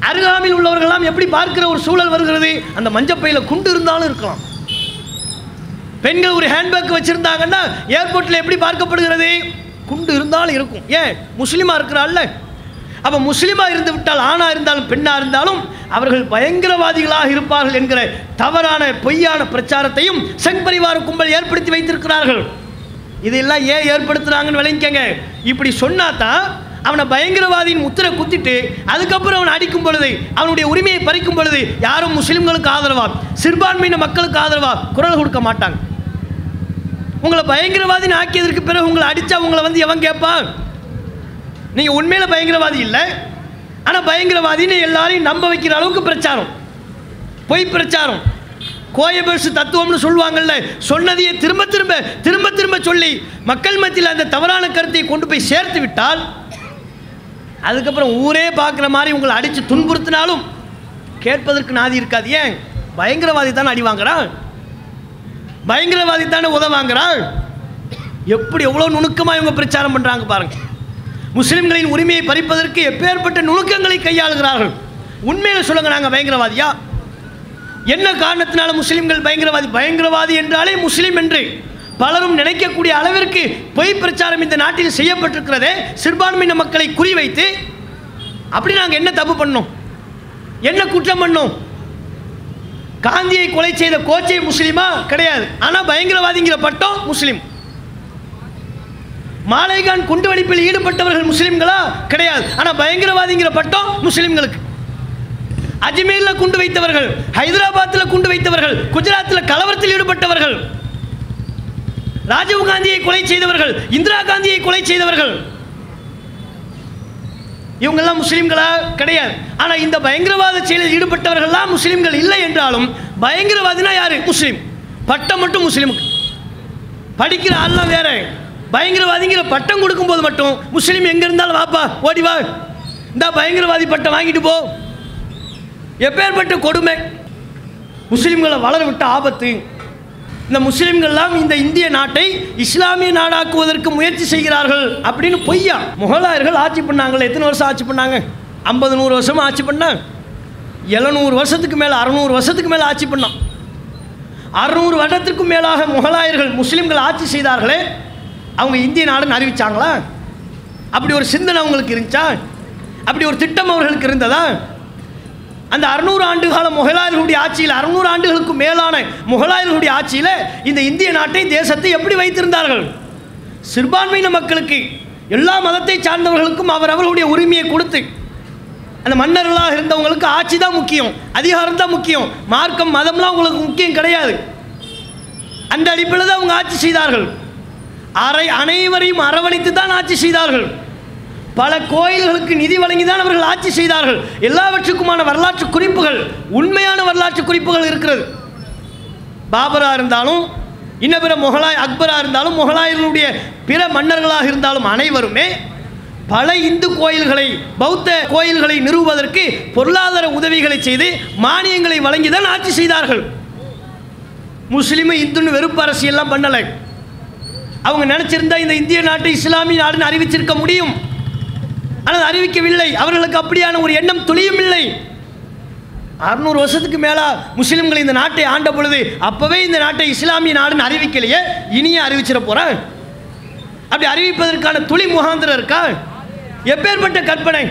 அருகாமையில் உள்ளவர்கள்லாம் எப்படி பார்க்கிற ஒரு சூழல் வருகிறது? அந்த மஞ்சப்பையில் குண்டு இருந்தாலும் இருக்கலாம். பெண்கள் ஒரு ஹேண்ட்பேக் வச்சிருந்தாங்கன்னா ஏர்போர்ட்டில் எப்படி பார்க்கப்படுகிறது? குண்டு இருந்தாலும் இருக்கும். ஏன்? முஸ்லீமாக இருக்கிறாள்ல. அப்போ முஸ்லீமாக இருந்து விட்டால் ஆணாக இருந்தாலும் பெண்ணாக இருந்தாலும் அவர்கள் பயங்கரவாதிகளாக இருப்பார்கள் என்கிற தவறான பொய்யான பிரச்சாரத்தையும் சங் பரிவார கும்பல் ஏற்படுத்தி வைத்திருக்கிறார்கள். இதெல்லாம் ஏன் ஏற்படுத்துறாங்கன்னு விளங்கிக்கங்க. இப்படி சொன்னா தான் அவனை பயங்கரவாதியின் முத்திரை குத்திட்டு அதுக்கப்புறம் அவனை அடிக்கும் பொழுது அவனுடைய உரிமையை பறிக்கும் பொழுது யாரும் முஸ்லிம்களுக்கு ஆதரவா? சிறுபான்மையின மக்களுக்கு ஆதரவா? குரல் கொடுக்க மாட்டாங்க. உங்களை பயங்கரவாதின்னு ஆக்கியதற்கு பிறகு உங்களை அடித்தா உங்களை வந்து எவன் கேட்பான்? நீங்க உண்மையில பயங்கரவாதி இல்லை. ஆனா பயங்கரவாதின்னு எல்லாரையும் நம்ப வைக்கிற அளவுக்கு பிரச்சாரம். பொய் பிரச்சாரம். கோயபேசு தத்துவம்னு சொல்லுவாங்கல்ல சொன்னதையே திரும்ப திரும்ப திரும்ப திரும்ப சொல்லி மக்கள் மத்தியில் அந்த தவறான கருத்தை கொண்டு போய் சேர்த்து விட்டால் அதுக்கப்புறம் ஊரே பார்க்குற மாதிரி உங்களை அடித்து துன்புறுத்தினாலும் கேட்பதற்கு நாதி இருக்காது. ஏன்? பயங்கரவாதி தானே அடி வாங்குறாள். பயங்கரவாதி தானே உதவாங்கிறாள் எப்படி எவ்வளோ நுணுக்கமாக இவங்க பிரச்சாரம் பண்ணுறாங்க பாருங்கள் முஸ்லிம்களின் உரிமையை பறிப்பதற்கு எப்பேற்பட்ட நுணுக்கங்களை கையாளுகிறார்கள்? உண்மையில சொல்லுங்க நாங்கள் பயங்கரவாதியா? என்ன காரணத்தினால முஸ்லிம்கள் பயங்கரவாதி? பயங்கரவாதி என்றாலே முஸ்லிம் என்று பலரும் நினைக்கக்கூடிய அளவிற்கு பொய் பிரச்சாரம் இந்த நாட்டில் செய்யப்பட்டிருக்கிறதே சிறுபான்மையின மக்களை குறிவைத்து. அப்படி நாங்கள் என்ன தப்பு பண்ணோம்? என்ன குற்றம் பண்ணோம்? காந்தியை கொலை செய்த கோச்சை முஸ்லீமா? கிடையாது. ஆனால் பயங்கரவாதிங்கிற பட்டம் முஸ்லீம். மாலைகான் குண்டுவெடிப்பில் ஈடுபட்டவர்கள் முஸ்லீம்களா? கிடையாது. ஆனால் பயங்கரவாதிங்கிற பட்டம் முஸ்லிம்களுக்கு. அஜ்மீரில் குண்டு வைத்தவர்கள் ஹைதராபாத்தில் குண்டு வைத்தவர்கள் குஜராத்தில் கலவரத்தில் ஈடுபட்டவர்கள் ராஜீவ் காந்தியை கொலை செய்தவர்கள் இந்திரா காந்தியை கொலை செய்தவர்கள். இவங்கெல்லாம் முஸ்லீம்களா? கிடையாது. ஆனால் இந்த பயங்கரவாத செயலில் ஈடுபட்டவர்கள்லாம் முஸ்லிம்கள் இல்லை என்றாலும் பயங்கரவாதினா யாரு? முஸ்லீம். பட்டம் மட்டும் முஸ்லீமுக்கு. படிக்கிற ஆள்லாம் வேற. பயங்கரவாதிங்கிற பட்டம் கொடுக்கும்போது மட்டும் முஸ்லீம் எங்கே இருந்தாலும் வாப்பா ஓடி வா. இந்த பயங்கரவாதி பட்டம் வாங்கிட்டு போ. எப்பேற்பட்ட கொடுமை. முஸ்லீம்களை வளர விட்ட ஆபத்து. இந்த முஸ்லீம்கள்லாம் இந்த இந்திய நாட்டை இஸ்லாமிய நாடாக்குவதற்கு முயற்சி செய்கிறார்கள் அப்படின்னு பொய்யா. முகலாயர்கள் ஆட்சி பண்ணாங்களே எத்தனை வருஷம் ஆட்சி பண்ணாங்க? ஐம்பது நூறு வருஷமாக ஆட்சி பண்ணாங்க எழுநூறு வருஷத்துக்கு மேலே அறநூறு வருஷத்துக்கு மேலே ஆட்சி பண்ணோம் அறுநூறு வருடத்திற்கும் மேலாக முகலாயர்கள் முஸ்லீம்கள் ஆட்சி செய்தார்களே அவங்க இந்திய நாடுன்னு அறிவிச்சாங்களா? அப்படி ஒரு சிந்தனை அவங்களுக்கு இருந்துச்சா? அப்படி ஒரு திட்டம் அவர்களுக்கு இருந்ததா? அந்த அறுநூறு ஆண்டு கால முகலாயர்களுடைய ஆட்சியில் அறுநூறு ஆண்டுகளுக்கு மேலான முகலாயர்களுடைய ஆட்சியில் இந்த இந்திய நாட்டை தேசத்தை எப்படி வைத்திருந்தார்கள்? சிறுபான்மையின மக்களுக்கு எல்லா மதத்தை சார்ந்தவர்களுக்கும் அவர் அவர்களுடைய உரிமையை கொடுத்து அந்த மன்னர்களாக இருந்தவங்களுக்கு ஆட்சி தான் முக்கியம் அதிகாரம் தான் முக்கியம் மார்க்கம் மதம்லாம் உங்களுக்கு முக்கியம் கிடையாது. அந்த அடிப்படையில் தான் அவங்க ஆட்சி செய்தார்கள். அரை அனைவரையும் அரவணைத்து தான் ஆட்சி செய்தார்கள். பல கோயில்களுக்கு நிதி வழங்கி தான் அவர்கள் ஆட்சி செய்தார்கள். எல்லாவற்றுக்குமான வரலாற்று குறிப்புகள் உண்மையான வரலாற்று குறிப்புகள் இருக்கிறது. பாபரா இருந்தாலும் இன்ன பிற முகலாய் அக்பரா இருந்தாலும் முகலாயர்களுடைய பிற மன்னர்களாக இருந்தாலும் அனைவருமே பல இந்து கோயில்களை பௌத்த கோயில்களை நிறுவுவதற்கு பொருளாதார உதவிகளை செய்து மானியங்களை வழங்கி தான் ஆட்சி செய்தார்கள். முஸ்லீமு இந்துன்னு வெறுப்பு அரசியெல்லாம் பண்ணலை. அவங்க நினைச்சிருந்தா இந்த இந்திய நாட்டை இஸ்லாமிய நாடுன்னு அறிவிச்சிருக்க முடியும். ஆனால் அறிவிக்கவில்லை. அவர்களுக்கு அப்படியான ஒரு எண்ணம் துளியும் இல்லை. அறுநூறு வருஷத்துக்கு மேலா முஸ்லிம்கள் இந்த நாட்டை ஆண்ட பொழுது அப்பவே இந்த நாட்டை இஸ்லாமிய நாடுன்னு அறிவிக்கலையே. இனியே அறிவிச்சிட போறேன் அப்படி அறிவிப்பதற்கான துளி முகாந்திரம் இருக்கா? எப்பேற்பட்ட கற்பனை?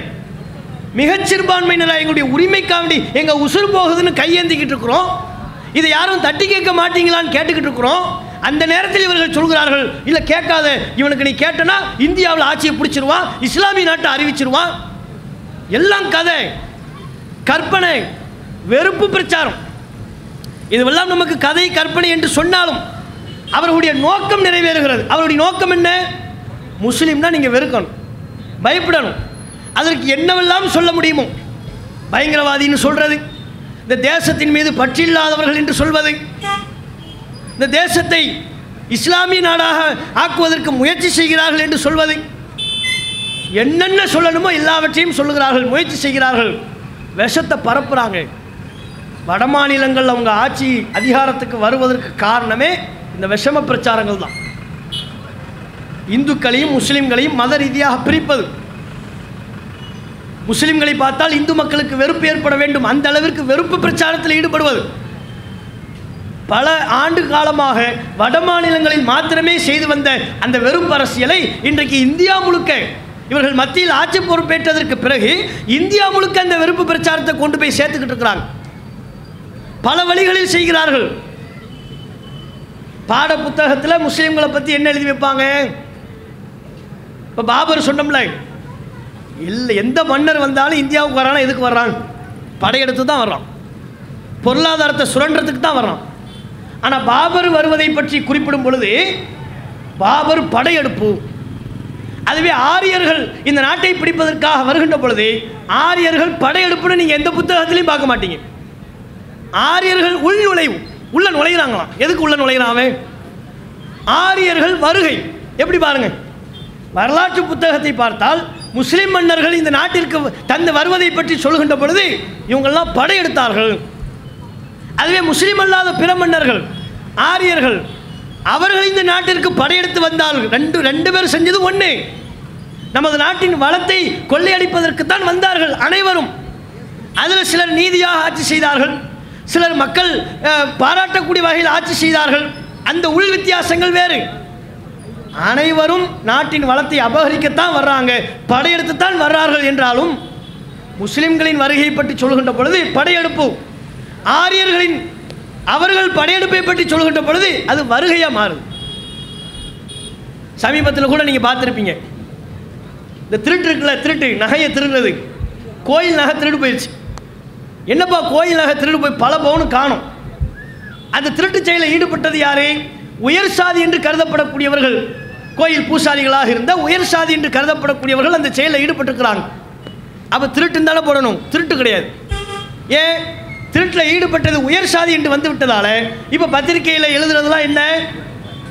மிகச் சிறுபான்மையினராக எங்களுடைய உரிமைக்காண்டி எங்கள் உசுறு போகுதுன்னு கையேந்திக்கிட்டு இருக்கிறோம். இதை யாரும் தட்டி கேட்க மாட்டீங்களான்னு கேட்டுக்கிட்டு இருக்கிறோம். அந்த நேரத்தில் இவர்கள் சொல்கிறார்கள் இல்லை கேட்காத. இவனுக்கு நீ கேட்டனா இந்தியாவில் ஆட்சியை பிடிச்சிருவான் இஸ்லாமிய நாட்டை அறிவிச்சிருவான். எல்லாம் கதை கற்பனை வெறுப்பு பிரச்சாரம். இதுவெல்லாம் நமக்கு கதை கற்பனை என்று சொன்னாலும் அவர்களுடைய நோக்கம் நிறைவேறுகிறது. அவருடைய நோக்கம் என்ன? முஸ்லீம்னா நீங்கள் வெறுக்கணும் பயப்படணும். அதற்கு என்னவெல்லாம் சொல்ல முடியுமோ? பயங்கரவாதின்னு சொல்கிறது இந்த தேசத்தின் மீது பற்றில்லாதவர்கள் என்று சொல்வது இந்த தேசத்தை இஸ்லாமிய நாடாக ஆக்குவதற்கு முயற்சி செய்கிறார்கள் என்று சொல்வது என்னென்ன சொல்லணுமோ எல்லாவற்றையும் சொல்லுகிறார்கள் முயற்சி செய்கிறார்கள் விஷத்தை பரப்புகிறாங்க வட மாநிலங்கள் அவங்க ஆட்சி அதிகாரத்துக்கு வருவதற்கு காரணமே இந்த விஷம பிரச்சாரங்கள் தான் இந்துக்களையும் முஸ்லீம்களையும் மத ரீதியாக பிரிப்பது. முஸ்லிம்களை பார்த்தால் இந்து மக்களுக்கு வெறுப்பு ஏற்பட வேண்டும். அந்த அளவிற்கு வெறுப்பு பிரச்சாரத்தில் ஈடுபடுவது. பல ஆண்டு காலமாக வட மாநிலங்களில் மாத்திரமே செய்து வந்த அந்த வெறுப்பு அரசியலை இன்றைக்கு இந்தியா முழுக்க இவர்கள் மத்தியில் ஆட்சி பொறுப்பேற்றதற்கு பிறகு இந்தியா முழுக்க அந்த வெறுப்பு பிரச்சாரத்தை கொண்டு போய் சேர்த்துக்கிட்டு இருக்கிறாங்க. பல வழிகளில் செய்கிறார்கள். பாட புத்தகத்தில் முஸ்லீம்களை பற்றி என்ன எழுதி வைப்பாங்க? இப்போ பாபர் சொன்னோம்ல இல்லை எந்த மன்னர் வந்தாலும் இந்தியாவுக்கு வரானா எதுக்கு வர்றான்? படையெடுத்து தான் வர்றான். பொருளாதாரத்தை சுரண்டுறதுக்கு தான் வர்றான். ஆனால் பாபர் வருவதை பற்றி குறிப்பிடும் பொழுது பாபர் படையெடுப்பு. அதுவே ஆரியர்கள் இந்த நாட்டை பிடிப்பதற்காக வருகின்ற பொழுது ஆரியர்கள் படையெடுப்புன்னு நீங்கள் எந்த புத்தகத்திலையும் பார்க்க மாட்டீங்க. ஆரியர்கள் உள் நுழைவு உள்ள நுழைகிறாங்களாம் எதுக்கு உள்ள நுழைகிறாமே ஆரியர்கள் வருகை. எப்படி பாருங்க? வரலாற்று புத்தகத்தை பார்த்தால் முஸ்லிம் மன்னர்கள் இந்த நாட்டிற்கு தந்து வருவதை பற்றி சொல்கின்ற பொழுது இவங்கெல்லாம் படையெடுத்தார்கள். அதுவே முஸ்லிம் அல்லாத பிற மன்னர்கள் ஆரியர்கள் அவர்கள் இந்த நாட்டிற்கு படையெடுத்து வந்தார்கள் ரெண்டு ரெண்டு பேர் செஞ்சது ஒன்று நமது நாட்டின் வளத்தை கொள்ளையடிப்பதற்கு தான் வந்தார்கள் அனைவரும். அதில் சிலர் நீதியாக ஆட்சி செய்தார்கள். சிலர் மக்கள் பாராட்டக்கூடிய வகையில் ஆட்சி செய்தார்கள். அந்த உள் வித்தியாசங்கள் வேறு. அனைவரும் நாட்டின் வளத்தை அபகரிக்கத்தான் வர்றாங்க. படையெடுத்துத்தான் வர்றார்கள் என்றாலும் முஸ்லிம்களின் வருகையை பற்றி சொல்கின்ற பொழுது படையெடுப்பு. ஆரியர்களின் அவர்கள் படையெடுப்பை பற்றி சொல்கின்ற பொழுது அது வருகையாக மாறுது. சமீபத்தில் கூட நீங்கள் பார்த்துருப்பீங்க. இந்த திருட்டு இருக்குல்ல திருட்டு நகையை திருடுறது. கோயில் நகை திருடு போயிடுச்சு என்னப்பா கோயில் நகை திருடு போய் பல பவுனு காணும். அந்த திருட்டு செயலில் ஈடுபட்டது யாரு? உயர் சாதி என்று கருதப்படக்கூடியவர்கள். கோயில் பூசாரிகளாக இருந்தால் உயர் சாதி என்று கருதப்படக்கூடியவர்கள் அந்த செயலில் ஈடுபட்டிருக்கிறாங்க. அப்போ திருட்டுன்னு தானே போடணும்? திருட்டு கிடையாது. ஏன் திருட்டில் ஈடுபட்டது உயர் சாதி என்று வந்து விட்டதால இப்போ பத்திரிகையில் எழுதுறதுலாம் என்ன?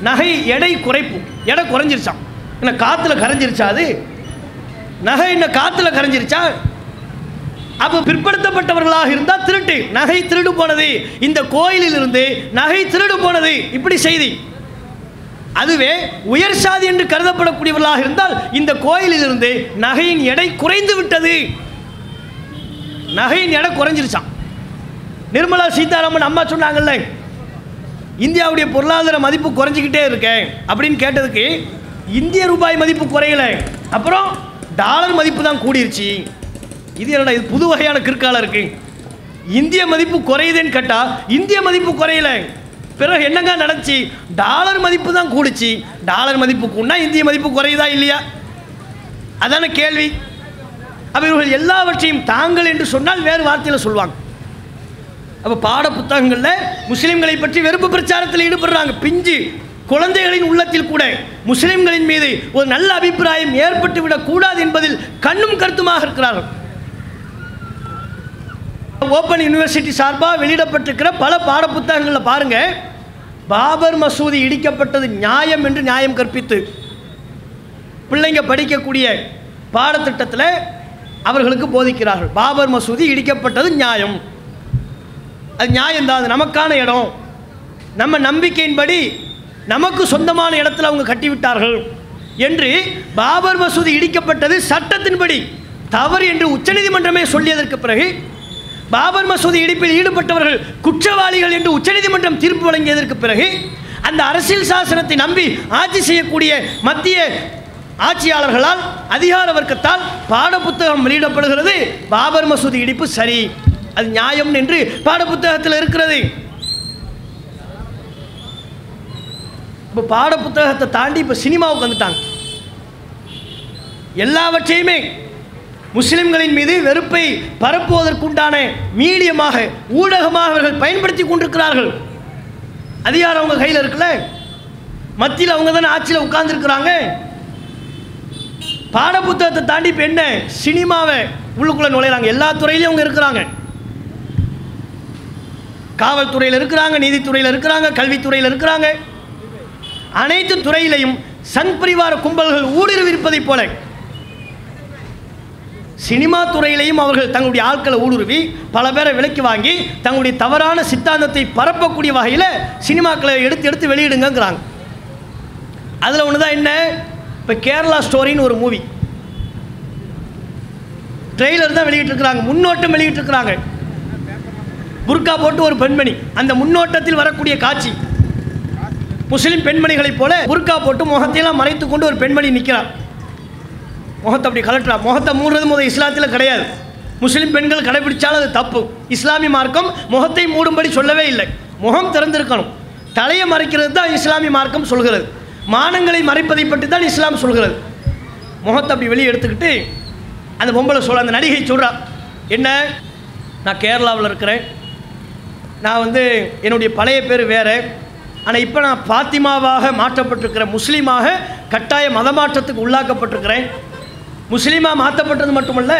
நகை எடை குறைப்பு. எடை குறைஞ்சிருச்சான் என்ன காற்றுல கரைஞ்சிருச்சா அது? நகை என்ன காற்றுல கரைஞ்சிருச்சா? அப்போ பிற்படுத்தப்பட்டவர்களாக இருந்தால் திருட்டு. நகை திருடு போனது. இந்த கோயிலில் இருந்து நகை திருடு போனது. இப்படி செய்தி. அதுவே உயர் சாதி என்று கருதப்படக்கூடியவர்களாக இருந்தால் இந்த கோயிலில் இருந்து நகையின் எடை குறைந்து விட்டது. நகையின் எடை குறைஞ்சிருச்சான் நிர்மலா சீதாராமன் அம்மா சொன்னாங்கல்ல இந்தியாவுடைய பொருளாதார மதிப்பு குறைஞ்சிக்கிட்டே இருக்கேன் அப்படின்னு கேட்டதுக்கு இந்திய ரூபாய் மதிப்பு குறையல. அப்புறம் டாலர் மதிப்பு தான் கூடிருச்சு. இது என்னடா இது புது வகையான கிற்காலம் இருக்கு. இந்திய மதிப்பு குறையுதுன்னு கேட்டால் இந்திய மதிப்பு குறையலை. பிறகு என்னங்க நடந்துச்சு? டாலர் மதிப்பு தான் கூடுச்சு. டாலர் மதிப்பு கூடனா இந்திய மதிப்பு குறையுதா இல்லையா? அதான கேள்வி. அவர்கள் இவர்கள் எல்லாவற்றையும் தாங்கள் என்று சொன்னால் வேறு வார்த்தையில் சொல்லுவாங்க. அப்போ பாட புத்தகங்களில் முஸ்லீம்களை பற்றி வெறுப்பு பிரச்சாரத்தில் ஈடுபடுறாங்க. பிஞ்சு குழந்தைகளின் உள்ளத்தில் கூட முஸ்லிம்களின் மீது ஒரு நல்ல அபிப்பிராயம் ஏற்பட்டு விடக்கூடாது என்பதில் கண்ணும் கருத்துமாக இருக்கிறார்கள். ஓப்பன் யூனிவர்சிட்டி சார்பாக வெளியிடப்பட்டிருக்கிற பல பாட புத்தகங்களில் பாருங்க. பாபர் மசூதி இடிக்கப்பட்டது நியாயம் என்று நியாயம் கற்பித்து. பிள்ளைங்க படிக்கக்கூடிய பாடத்திட்டத்தில் அவர்களுக்கு போதிக்கிறார்கள். பாபர் மசூதி இடிக்கப்பட்டது நியாயம். அது நியாயம்தான் அது நமக்கான இடம். நம்ம நம்பிக்கையின்படி நமக்கு சொந்தமான இடத்துல அவங்க கட்டிவிட்டார்கள் என்று பாபர் மசூதி இடிக்கப்பட்டது சட்டத்தின்படி தவறு என்று உச்சநீதிமன்றமே சொல்லியதற்கு பிறகு பாபர் மசூதி இடிப்பில் ஈடுபட்டவர்கள் குற்றவாளிகள் என்று உச்சநீதிமன்றம் தீர்ப்பு வழங்கியதற்கு பிறகு அந்த அரசியல் சாசனத்தை நம்பி ஆட்சி செய்யக்கூடிய மத்திய ஆட்சியாளர்களால் அதிகார வர்க்கத்தால் பாடப்புத்தகம் வெளியிடப்படுகிறது. பாபர் மசூதி இடிப்பு சரி அது நியாயம் என்று பாடப்புத்தகத்தில் இருக்கிறது. இப்போ பாடப்புத்தகத்தை தாண்டி இப்போ சினிமாவுக்கு வந்துட்டாங்க. எல்லாவற்றையுமே முஸ்லிம்களின் மீது வெறுப்பை பரப்புவதற்குண்டான மீடியமாக ஊடகமாக அவர்கள் பயன்படுத்தி கொண்டிருக்கிறார்கள். அதிகாரம் அவங்க கையில் இருக்குல்ல? மத்தியில் அவங்க தானே ஆட்சியில் உட்கார்ந்துருக்கிறாங்க. பாடப்புத்தகத்தை தாண்டி இப்போ என்ன? சினிமாவை உள்ளுக்குள்ளே நுழையிறாங்க. எல்லா துறையிலையும் அவங்க இருக்கிறாங்க. காவல்துறையில் இருக்கிறாங்க நீதித்துறையில் இருக்கிறாங்க கல்வித்துறையில் இருக்கிறாங்க. அனைத்து துறையிலையும் சங் பரிவார கும்பல்கள் ஊடுருவிருப்பதைப் போல சினிமா துறையிலையும் அவர்கள் தங்களுடைய ஆட்களை ஊடுருவி பல பேரை விலைக்கு வாங்கி தங்களுடைய தவறான சித்தாந்தத்தை பரப்பக்கூடிய வகையில் சினிமாக்களை எடுத்து எடுத்து வெளியிடுங்கிறாங்க அதில் ஒன்று தான் என்ன? இப்போ கேரளா ஸ்டோரின்னு ஒரு மூவி. ட்ரெய்லர் தான் வெளியிட்டிருக்கிறாங்க. முன்னோட்டம் வெளியிட்டிருக்கிறாங்க. புர்கா போட்டு ஒரு பெண்மணி. அந்த முன்னோட்டத்தில் வரக்கூடிய காட்சி. முஸ்லிம் பெண்மணிகளைப் போல புர்கா போட்டு முகத்தையெல்லாம் மறைத்து கொண்டு ஒரு பெண்மணி நிற்கிறார் முகத்தை அப்படி கலட்டுறா. முகத்தை மூடுறது முதல் இஸ்லாத்தில் கிடையாது. முஸ்லீம் பெண்கள் கடைபிடிச்சாலும் அது தப்பு. இஸ்லாமிய மார்க்கம் முகத்தை மூடும்படி சொல்லவே இல்லை. முகம் திறந்திருக்கணும். தலையை மறைக்கிறது தான் இஸ்லாமிய மார்க்கம் சொல்கிறது. மானங்களை மறைப்பதை பற்றி தான் இஸ்லாம் சொல்கிறது. முகத்தை அப்படி வெளியே எடுத்துக்கிட்டு அந்த பொம்பளை சொல்ல அந்த நடிகை சொல்கிறா என்ன? நான் கேரளாவில் இருக்கிறேன். நான் வந்து என்னுடைய பழைய பேர் வேறு. ஆனால் இப்போ நான் பாத்திமாவாக மாற்றப்பட்டிருக்கிற முஸ்லீமாக கட்டாய மதமாற்றத்துக்கு உள்ளாக்கப்பட்டிருக்கிறேன். முஸ்லீமாக மாற்றப்பட்டது மட்டுமல்ல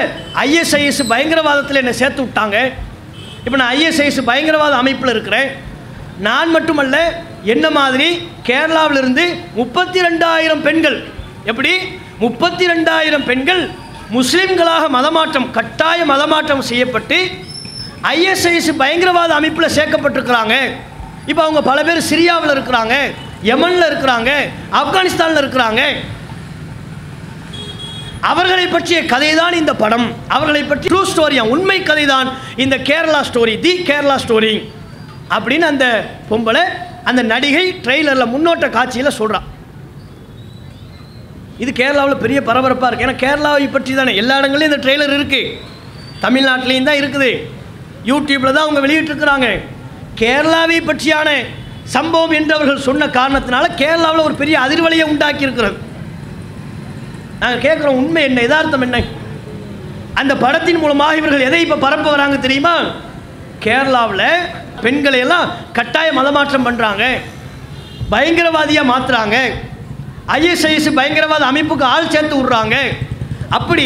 ஐஎஸ்ஐஎஸ் பயங்கரவாதத்தில் என்னை சேர்த்து விட்டாங்க. இப்போ நான் ஐஎஸ்ஐஎஸ் பயங்கரவாத அமைப்பில் இருக்கிறேன். நான் மட்டுமல்ல என்ன மாதிரி கேரளாவிலிருந்து முப்பத்தி ரெண்டாயிரம் பெண்கள் எப்படி? முப்பத்தி ரெண்டாயிரம் பெண்கள் முஸ்லீம்களாக மதமாற்றம் கட்டாய மதமாற்றம் செய்யப்பட்டு ஐஎஸ்ஐஎஸ் பயங்கரவாத அமைப்பில் சேர்க்கப்பட்டிருக்கிறாங்க. இப்போ அவங்க பல பேர் சிரியாவில் இருக்கிறாங்க யமனில் இருக்கிறாங்க ஆப்கானிஸ்தானில் இருக்கிறாங்க. அவர்களை பற்றிய கதை தான் இந்த படம். அவர்களை பற்றி ட்ரூ ஸ்டோரியா உண்மை கதை தான் இந்த Kerala story the Kerala story அப்படின்னு அந்த பொம்பளை அந்த நடிகை ட்ரெய்லரில் முன்னோட்ட காட்சியில் சொல்கிறான் இது கேரளாவில் பெரிய பரபரப்பாக இருக்குது ஏன்னா கேரளாவை பற்றி தானே எல்லா இடங்களையும் இந்த ட்ரெய்லர் இருக்குது தமிழ்நாட்டிலையும் தான் இருக்குது. யூடியூப்பில் தான் அவங்க வெளியிட்டிருக்கிறாங்க. கேரளாவை பற்றியான சம்பவம் என்று அவர்கள் சொன்ன காரணத்தினால கேரளாவில் ஒரு பெரிய அதிர்வலையை உண்டாக்கி இருக்கிறது நாங்கள் கேட்குறோம் உண்மை என்ன யதார்த்தம் என்ன? அந்த படத்தின் மூலமாக இவர்கள் எதை இப்போ பரப்ப வராங்க தெரியுமா? கேரளாவில் பெண்களை எல்லாம் கட்டாய மதமாற்றம் பண்ணுறாங்க பயங்கரவாதியாக மாற்றுறாங்க ஐஎஸ்ஐஎஸ் பயங்கரவாத அமைப்புக்கு ஆள் சேர்த்து விட்றாங்க. அப்படி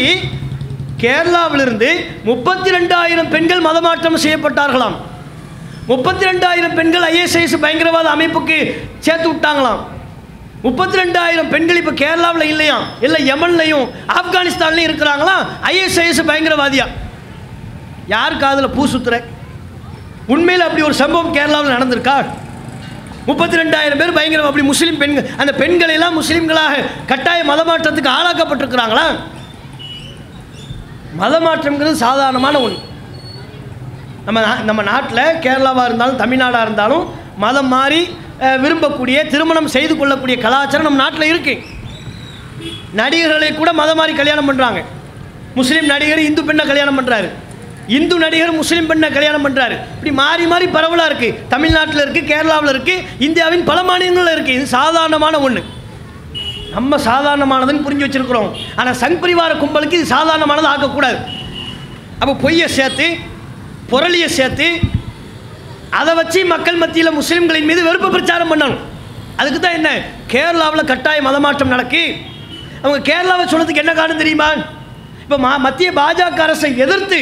கேரளாவிலிருந்து முப்பத்தி ரெண்டாயிரம் பெண்கள் மதமாற்றம் செய்யப்பட்டார்களாம். முப்பத்தி ரெண்டாயிரம் பெண்கள் ஐஎஸ்ஐஎஸ் பயங்கரவாத அமைப்புக்கு சேர்த்து விட்டாங்களாம். முப்பத்தி ரெண்டாயிரம் பெண்கள் இப்போ கேரளாவில் இல்லையா? இல்லை யமன்லையும் ஆப்கானிஸ்தான்லையும் இருக்கிறாங்களா? ஐஎஸ்ஐஎஸ் பயங்கரவாதியா? யார் காதில் பூ சுத்துற? உண்மையில் அப்படி ஒரு சம்பவம் கேரளாவில் நடந்திருக்கா? முப்பத்தி ரெண்டாயிரம் பேர் பயங்கரம் அப்படி முஸ்லீம் பெண்கள் அந்த பெண்கள் எல்லாம் முஸ்லீம்களாக கட்டாய மதமாற்றத்துக்கு ஆளாக்கப்பட்டிருக்கிறாங்களா? மதமாற்றம்ங்கிறது சாதாரணமான ஒன்று நம்ம நா- நம்ம நாட்டில் கேரளாவாக இருந்தாலும் தமிழ்நாடாக இருந்தாலும் மதம் மாறி விரும்பக்கூடிய திருமணம் செய்து கொள்ளக்கூடிய கலாச்சாரம் நம்ம நாட்டில் இருக்கு. நடிகர்களை கூட மதம் மாதிரி கல்யாணம் பண்ணுறாங்க முஸ்லீம் நடிகர் இந்து பெண்ணை கல்யாணம் பண்ணுறாரு இந்து நடிகர் முஸ்லீம் பெண்ணை கல்யாணம் பண்ணுறாரு இப்படி மாறி மாறி பரவலாக இருக்குது தமிழ்நாட்டில் இருக்குது கேரளாவில் இருக்குது இந்தியாவின் பல மாநிலங்களில் இருக்குது இது சாதாரணமான ஒன்று நம்ம சாதாரணமானதுன்னு புரிஞ்சு வச்சிருக்கிறோம். ஆனால் சங் பரிவார கும்பலுக்கு இது சாதாரணமானது ஆக்கக்கூடாது. அப்போ பொய்யை சேர்த்து புரளியை சேர்த்து அதை வச்சு மக்கள் மத்தியில் முஸ்லீம்களின் மீது வெறுப்பு பிரச்சாரம் பண்ணணும். அதுக்கு தான் என்ன? கேரளாவில் கட்டாய மதமாற்றம் நடக்கு. அவங்க கேரளாவை சொன்னதுக்கு என்ன காரணம் தெரியுமா? இப்போ மா மத்திய பாஜக அரசை எதிர்த்து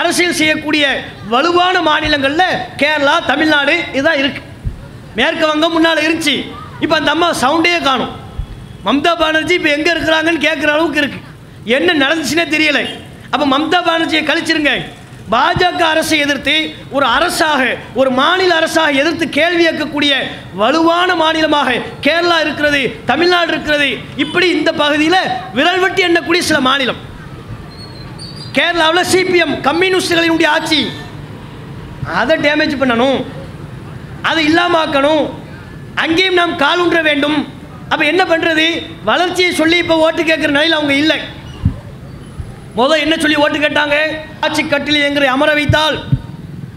அரசியல் செய்யக்கூடிய வலுவான மாநிலங்களில் கேரளா தமிழ்நாடு இதுதான் இருக்கு. மேற்கு வங்கம் முன்னால் இருந்துச்சு. இப்போ அந்த அம்மா சவுண்டே காணும். மம்தா பானர்ஜி இப்போ எங்கே இருக்கிறாங்கன்னு கேட்குற அளவுக்கு இருக்கு. என்ன நடந்துச்சுன்னே தெரியலை. அப்போ மம்தா பானர்ஜியை கழிச்சிருங்க. பாஜக அரசை எதிர்த்து ஒரு அரசாக ஒரு மாநில அரசாக எதிர்த்து கேள்வி கேட்கக்கூடிய வலுவான மாநிலமாக கேரளா இருக்கிறது தமிழ்நாடு இருக்கிறது இப்படி இந்த பகுதியில் விரல் வெட்டி எண்ணக்கூடிய சில மாநிலம். கேரளாவில் சிபிஎம் கம்யூனிஸ்டுகளினுடைய ஆட்சி. அதை டேமேஜ் பண்ணணும். அதை இல்லாமாக்கணும். அங்கேயும் நாம் கால் ஊன்ற வேண்டும். அப்போ என்ன பண்ணுறது வளர்ச்சியை சொல்லி இப்போ ஓட்டு கேட்குற நிலையில் அவங்க இல்லை. முதல் என்ன சொல்லி ஓட்டு கேட்டாங்க? ஆட்சி கட்டில் எங்களை அமர வைத்தால்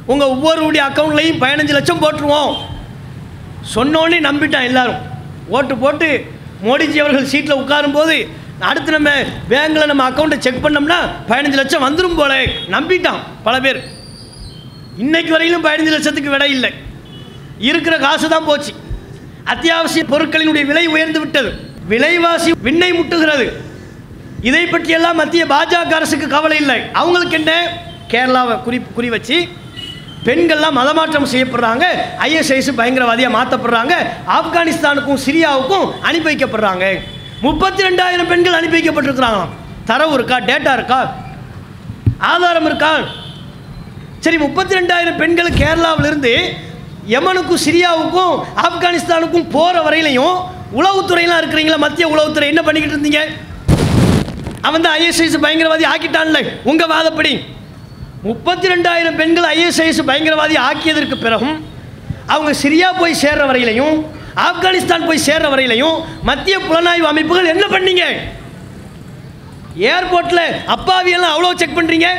உங்கள் ஒவ்வொருடைய அக்கௌண்ட்லையும் பதினஞ்சு லட்சம் போட்டுருவோம். சொன்னோன்னே நம்பிட்டான் எல்லாரும். ஓட்டு போட்டு மோடிஜி அவர்கள் சீட்டில் உட்காரும்போது அடுத்து நம்ம பேங்கில் நம்ம அக்கௌண்ட்டை செக் பண்ணோம்னா பதினஞ்சு லட்சம் வந்துடும் போல. நம்பிட்டான் பல பேர். இன்னைக்கு வரையிலும் பதினஞ்சு லட்சத்துக்கு விடை இல்லை. இருக்கிற காசு தான் போச்சு. அத்தியாவசிய பொருட்களினுடைய விலை உயர்ந்து விட்டது. விலைவாசி விண்ணை முட்டுகிறது. இதை பற்றியெல்லாம் மத்திய பாஜக அரசுக்கு கவலை இல்லை. அவங்களுக்கு என்ன? கேரளாவை குறி குறி வச்சு பெண்கள்லாம் மதமாற்றம் செய்யப்படுறாங்க ஐஎஸ்ஐஸ் பயங்கரவாதியாக மாற்றப்படுறாங்க ஆப்கானிஸ்தானுக்கும் சிரியாவுக்கும் அனுப்பி வைக்கப்படுறாங்க. முப்பத்தி ரெண்டாயிரம் பெண்கள் அனுப்பி வைக்கப்பட்டிருக்கிறாங்களாம். தரவு இருக்கா? டேட்டா இருக்கா? ஆதாரம் இருக்கா? சரி முப்பத்தி ரெண்டாயிரம் பெண்கள் கேரளாவிலிருந்து யமனுக்கும் சிரியாவுக்கும் ஆப்கானிஸ்தானுக்கும் போகிற வரையிலையும் உளவுத்துறையெல்லாம் இருக்கிறீங்களா? மத்திய உளவுத்துறை என்ன பண்ணிக்கிட்டு இருந்தீங்க? அவன் தான் ஐஎஸ்ஐஎஸ் பயங்கரவாதி ஆக்கிட்டான்ல. உங்கள் வாதப்படி. முப்பத்தி ரெண்டாயிரம் பெண்கள் ஐஎஸ்ஐஎஸ் பயங்கரவாதி ஆக்கியதற்கு பிறகும் அவங்க சிரியா போய் சேர்ற வரையிலையும் ஆப்கானிஸ்தான் போய் சேர்ற வரையிலையும் மத்திய புலனாய்வு அமைப்புகள் என்ன பண்ணீங்க? ஏர்போர்ட்டில் அப்பாவியெல்லாம் அவ்வளோ செக் பண்ணுறீங்க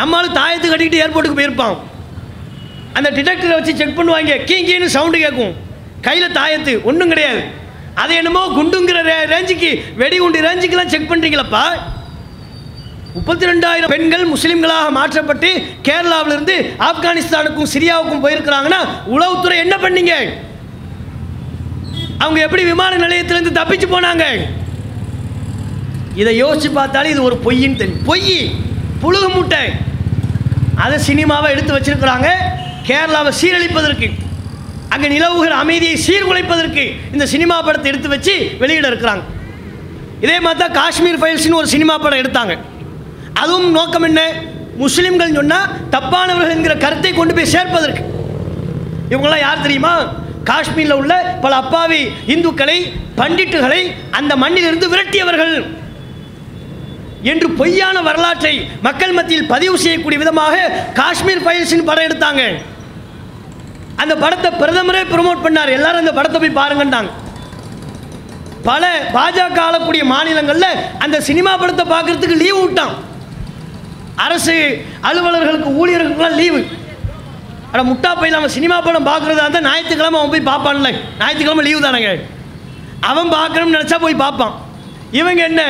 நம்மளும் தாயத்து கட்டிக்கிட்டு ஏர்போர்ட்டுக்கு போயிருப்பான். அந்த டிடெக்டரை வச்சு செக் பண்ணுவாங்க. கீ கீன்னு சவுண்டு கேட்கும் கையில் தாயத்து ஒன்றும் கிடையாது. அது என்னமோ குண்டுங்கிற ரே- ரேஞ்சுக்கு வெடிகுண்டு ரேஞ்சுக்கெல்லாம் செக் பண்ணுறீங்களப்பா முப்பத்தி ரெண்டாயிரம் பெண்கள் முஸ்லீம்களாக மாற்றப்பட்டு கேரளாவிலிருந்து ஆப்கானிஸ்தானுக்கும் சிரியாவுக்கும் போயிருக்கிறாங்கன்னா உளவுத்துறை என்ன பண்ணீங்க? அவங்க எப்படி விமான நிலையத்திலேருந்து தப்பிச்சு போனாங்க? இதை யோசிச்சு பார்த்தாலே இது ஒரு பொய்யின்னு தெரியும் பொய் புழுக மூட்டை. அதை சினிமாவை எடுத்து வச்சிருக்கிறாங்க. கேரளாவை சீரழிப்பதற்கு அங்கே நிலவுகிற அமைதியை சீர்குலைப்பதற்கு இந்த சினிமா படத்தை எடுத்து வச்சு வெளியிட இருக்கிறாங்க. இதே மாதிரி தான் காஷ்மீர் ஃபைல்ஸ்னு ஒரு சினிமா படம் எடுத்தாங்க. அதுவும் நோக்கம் என்ன? முஸ்லீம்கள் சொன்னால் தப்பானவர்கள் என்கிற கருத்தை கொண்டு போய் சேர்ப்பதற்கு. இவங்களாம் யார் தெரியுமா? காஷ்மீரில் உள்ள பல அப்பாவி இந்துக்களை பண்டிட்டுகளை அந்த மண்ணிலிருந்து விரட்டியவர்கள். என்று பொய்யான வரலாற்றை மக்கள் மத்தியில் பதிவு செய்யக்கூடிய விதமாக காஷ்மீர் ஃபைல்ஸின் படம் எடுத்தாங்க. அந்த படத்தை பிரதமரே ப்ரமோட் பண்ணார். எல்லாரும் அந்த படத்தை போய் பாருங்கன்னாங்க பல பாஜக ஆளக்கூடிய மாநிலங்களில் அந்த சினிமா படத்தை பார்க்கறதுக்கு லீவு விட்டான். அரசு அலுவலர்களுக்கு ஊழியர்களுக்குலாம் லீவு ஆனால் முட்டா போய் நம்ம சினிமா படம் பார்க்குறதா இருந்தால் ஞாயிற்றுக்கிழமை அவன் போய் பார்ப்பான்ல. ஞாயிற்றுக்கிழமை லீவு தானேங்க. அவன் பார்க்கணும்னு நினச்சா போய் பார்ப்பான். இவங்க என்ன?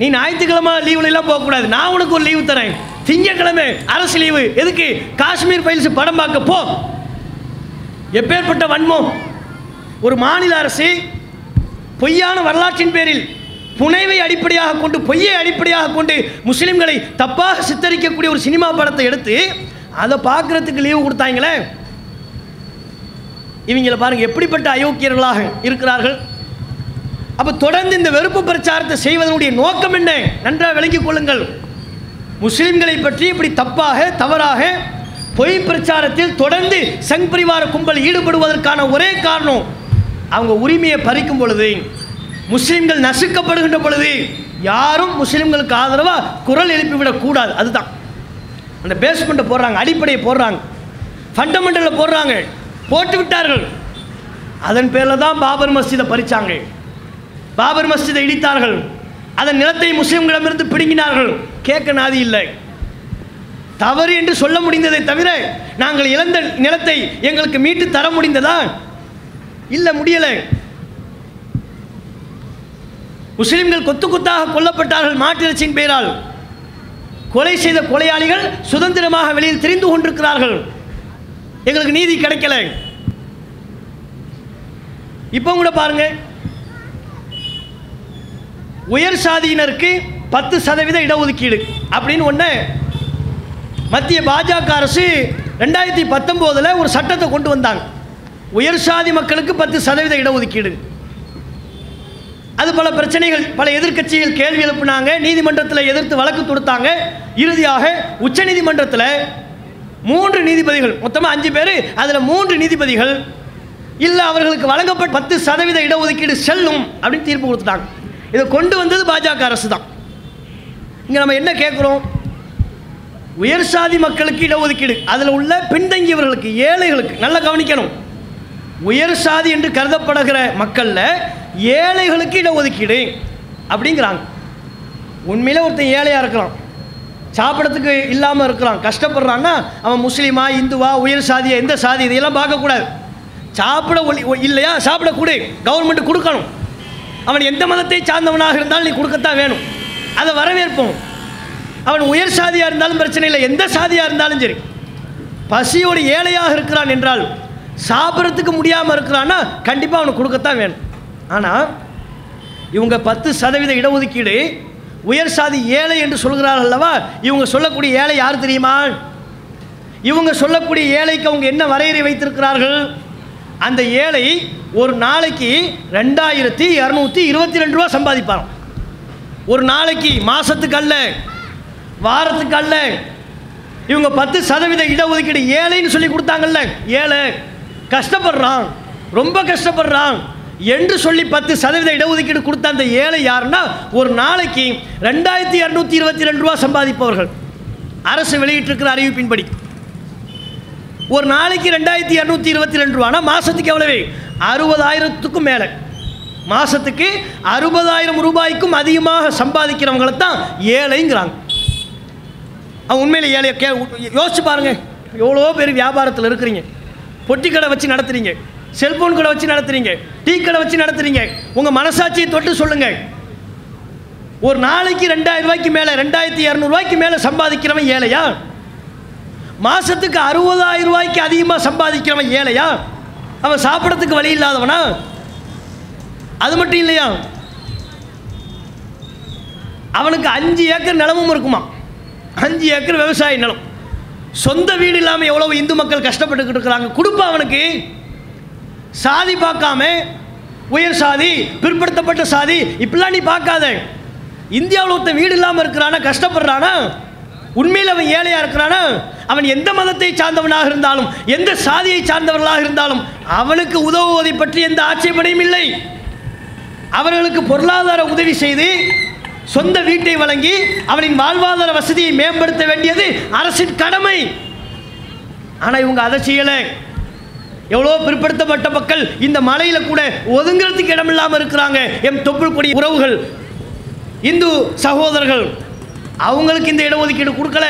நீ ஞாயிற்றுக்கிழமை லீவுல எல்லாம் போகக்கூடாது. நான் உனக்கு ஒரு லீவு தரேன். திங்கக்கிழமை அரசு லீவு எதுக்கு? காஷ்மீர் ஃபைல்ஸ் படம் பார்க்க போ. எப்பேற்பட்ட வன்மம்? ஒரு மாநில அரசு பொய்யான வரலாற்றின் பேரில் புனைவை அடிப்படையாக கொண்டு பொய்யை அடிப்படையாக கொண்டு முஸ்லிம்களை தப்பாக சித்தரிக்கக்கூடிய ஒரு சினிமா படத்தை எடுத்து அதை பார்க்குறதுக்கு லீவு கொடுத்தாங்களே. இவங்களை பாருங்கள் எப்படிப்பட்ட அயோக்கியர்களாக இருக்கிறார்கள். அப்போ தொடர்ந்து இந்த வெறுப்பு பிரச்சாரத்தை செய்வதனுடைய நோக்கம் என்ன? நன்றாக விளங்கிக் கொள்ளுங்கள். முஸ்லிம்களை பற்றி இப்படி தப்பாக தவறாக பொய் பிரச்சாரத்தில் தொடர்ந்து சங் பரிவார கும்பல் ஈடுபடுவதற்கான ஒரே காரணம் அவங்க உரிமையை பறிக்கும் பொழுது முஸ்லீம்கள் நசுக்கப்படுகின்ற பொழுது யாரும் முஸ்லீம்களுக்கு ஆதரவாக குரல் எழுப்பிவிடக்கூடாது அதுதான். அந்த பேஸ்மெண்ட்டை போடுறாங்க அடிப்படையை போடுறாங்க. ஃபண்டமெண்டலில் போடுறாங்க. போட்டு விட்டார்கள். அதன் பேரில் தான் பாபர் மஸ்ஜிதை பறித்தாங்க பாபர் மஸ்ஜிதை இடித்தார்கள். அதன் நிலத்தை முஸ்லீம்களிடமிருந்து பிடுங்கினார்கள். கேட்க நாதி இல்லை. தவறு என்று சொல்ல முடிந்ததை தவிர நாங்கள் இழந்த நிலத்தை எங்களுக்கு மீட்டு தர முடிந்ததா? இல்லை முடியலை. முஸ்லிம்கள் கொத்து கொத்தாக கொல்லப்பட்டார்கள் மாட்டிறச்சியின் பெயரால் கொலை செய்த கொலையாளிகள் சுதந்திரமாக வெளியில் தெரிந்து கொண்டிருக்கிறார்கள். எங்களுக்கு நீதி கிடைக்கல. இப்போ கூட பாருங்க. உயர் சாதியினருக்கு பத்து சதவீத இடஒதுக்கீடு அப்படின்னு ஒன்று மத்திய பாஜக அரசு ரெண்டாயிரத்தி பத்தொம்போதில் ஒரு சட்டத்தை கொண்டு வந்தாங்க. உயர் சாதி மக்களுக்கு பத்து சதவீத இடஒதுக்கீடு. அது பல பிரச்சனைகள் பல எதிர்க்கட்சிகள் கேள்வி எழுப்பினாங்க. நீதிமன்றத்தில் எதிர்த்து வழக்கு தொடுத்தாங்க. இறுதியாக உச்சநீதிமன்றத்தில் மூன்று நீதிபதிகள் மொத்தமாக அஞ்சு பேர் அதில் மூன்று நீதிபதிகள் இல்லை அவர்களுக்கு வழங்கப்பட்ட பத்து சதவீத இடஒதுக்கீடு செல்லும் அப்படின்னு தீர்ப்பு கொடுத்துட்டாங்க. இதை கொண்டு வந்தது பாஜக அரசு தான் இங்கே நம்ம என்ன கேட்குறோம் உயர் சாதி மக்களுக்கு இடஒதுக்கீடு. அதில் உள்ள பின்தங்கியவர்களுக்கு ஏழைகளுக்கு நல்லா கவனிக்கணும். உயர் சாதி என்று கருதப்படுகிற மக்களில் ஏழைகளுக்கு இடஒதுக்கீடு அப்படிங்கிறாங்க. உண்மையிலே ஒருத்தன் ஏழையாக இருக்கிறான் சாப்பிட்றதுக்கு இல்லாமல் இருக்கிறான் கஷ்டப்படுறான்னா அவன் முஸ்லீமா இந்துவா உயர் சாதியா எந்த சாதி இதையெல்லாம் பார்க்கக்கூடாது. சாப்பிட ஒளி இல்லையா? சாப்பிடக்கூடு. கவர்மெண்ட் கொடுக்கணும். அவன் எந்த மதத்தை சார்ந்தவனாக இருந்தாலும் நீ கொடுக்கத்தான் வேணும். அதை வரவேற்போம். அவன் உயர் சாதியாக இருந்தாலும் பிரச்சனை இல்லை. எந்த சாதியாக இருந்தாலும் சரி. பசியோடு ஏழையாக இருக்கிறான் என்றால் சாப்பிட்றதுக்கு முடியாமல் இருக்கிறான்னா கண்டிப்பாக அவனுக்கு கொடுக்கத்தான் வேணும். ஆனால் இவங்க பத்து சதவீத இடஒதுக்கீடு உயர் சாதி ஏழை என்று சொல்கிறார்கள் அல்லவா? இவங்க சொல்லக்கூடிய ஏழை யார் தெரியுமா? இவங்க சொல்லக்கூடிய ஏழைக்கு அவங்க என்ன வரையறை வைத்திருக்கிறார்கள்? அந்த ஏழை ஒரு நாளைக்கு ரெண்டாயிரத்தி இரநூத்தி இருபத்தி ரெண்டு ரூபா சம்பாதிப்பாராம். ஒரு நாளைக்கு மாதத்துக்கு அல்ல வாரத்துக்கு அல்ல இவங்க பத்து சதவீத இடஒதுக்கீடு ஏழைன்னு சொல்லி கொடுத்தாங்கல்ல. ஏழை. கஷ்டப்படுறான். ரொம்ப கஷ்டப்படுறான். என்று சொல்லி பத்து சதவீத இடஒதுக்கீடு கொடுத்த அந்த ஏழை யாருன்னா ஒரு நாளைக்கு ரெண்டாயிரத்தி இரநூத்தி இருபத்தி ரெண்டு ரூபா சம்பாதிப்பவர்கள். அரசு வெளியிட்டிருக்கிற அறிவிப்பின்படி. ஒரு நாளைக்கு ரெண்டாயிரத்தி இரநூத்தி இருபத்தி ரெண்டு ரூபானா மாதத்துக்கு எவ்வளவு? அறுபதாயிரத்துக்கும் மேலே. மாதத்துக்கு அறுபதாயிரம் ரூபாய்க்கும் அதிகமாக சம்பாதிக்கிறவங்களை தான் ஏழைங்கிறாங்க. அவன் உண்மையில் ஏழைய கே யோசிச்சு பாருங்கள் எவ்வளோ பேர் வியாபாரத்தில் இருக்கிறீங்க. பொட்டி கடை வச்சு நடத்துறீங்க. செல்போன் கடை வச்சு நடத்துறீங்க. டீ கடை வச்சு நடத்துறீங்க. உங்கள் மனசாட்சியை தொட்டு சொல்லுங்கள் ஒரு நாளைக்கு ரெண்டாயிரம் ரூபாய்க்கு மேலே ரெண்டாயிரத்தி இரநூறுவாய்க்கு மேலே சம்பாதிக்கிறவன் ஏழையா? மாதத்துக்கு அறுபதாயிரம் ரூபாய்க்கு அதிகமாக சம்பாதிக்கிறவன் ஏழையா? அவன் சாப்பிட்றதுக்கு வழி இல்லாதவனா? அது மட்டும் இல்லையா? அவனுக்கு அஞ்சு ஏக்கர் நிலமும் இருக்குமா? அஞ்சு ஏக்கர் விவசாய நிலம். சொந்த வீடு இல்லாமல் எவ்வளோ இந்து மக்கள் கஷ்டப்பட்டுக்கிட்டு இருக்கிறாங்க. கொடுப்பா அவனுக்கு. சாதி பார்க்காம உயர் சாதி பிற்படுத்தப்பட்ட சாதி இப்படிலாம் நீ பார்க்காத. இந்தியாவில் ஒருத்தன் வீடு இல்லாமல் இருக்கிறானா கஷ்டப்படுறானா? உண்மையில் அவன் ஏழையாக இருக்கிறானா? அவன் எந்த மதத்தை சார்ந்தவனாக இருந்தாலும் எந்த சாதியை சார்ந்தவர்களாக இருந்தாலும் அவனுக்கு உதவுவதை பற்றி எந்த ஆட்சேபனையும் இல்லை. அவர்களுக்கு பொருளாதார உதவி செய்து சொந்த வீட்டை வழங்கி அவனின் வாழ்வாதார வசதியை மேம்படுத்த வேண்டியது அரசின் கடமை. ஆனால் இவங்க அதை செய்யலை. எவ்வளோ பிற்படுத்தப்பட்ட மக்கள் இந்த மலையில் கூட ஒதுங்கிறதுக்கு இடமில்லாமல் இருக்கிறாங்க. எம் தொப்புள் கொடி உறவுகள் இந்து சகோதரர்கள் அவங்களுக்கு இந்த இடஒதுக்கீடு கொடுக்கல.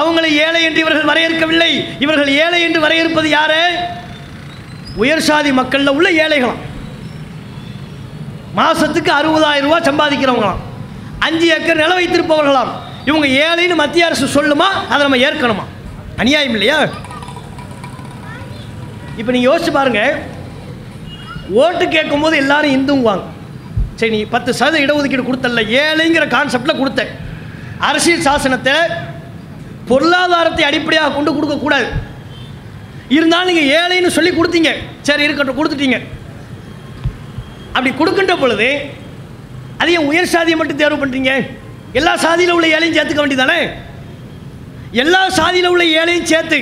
அவங்களை ஏழை என்று இவர்கள் வரையறுக்கவில்லை. இவர்கள் ஏழை என்று வரையறுப்பது யாரு? உயர் சாதி மக்களில் உள்ள ஏழைகளாம் மாதத்துக்கு அறுபதாயிரம் ரூபாய் சம்பாதிக்கிறவங்களாம். அஞ்சு ஏக்கர் நில வைத்திருப்பவர்களாம். இவங்க ஏழைன்னு மத்திய அரசு சொல்லுமா? அதை நம்ம ஏற்கணுமா? அநியாயம் இல்லையா? இப்போ நீங்கள் யோசிச்சு பாருங்க. ஓட்டு கேட்கும்போது எல்லாரும் இந்துங்குவாங்க. சரி நீ பத்து சதவீத இடஒதுக்கீடு கொடுத்தல ஏழைங்கிற கான்செப்டில் கொடுத்தேன். அரசியல் சாசனத்தை பொருளாதாரத்தை அடிப்படையாக கொண்டு கொடுக்கக்கூடாது. இருந்தாலும் நீங்கள் ஏழைன்னு சொல்லி கொடுத்தீங்க. சரி இருக்கட்டும் கொடுத்துட்டீங்க. அப்படி கொடுக்கின்ற பொழுது அது ஏன் உயர் சாதியை மட்டும் தேர்வு பண்ணுறீங்க எல்லா சாதியில் உள்ள ஏழையும் சேர்த்துக்க வேண்டியதானே எல்லா சாதியில் உள்ள ஏழையும் சேர்த்து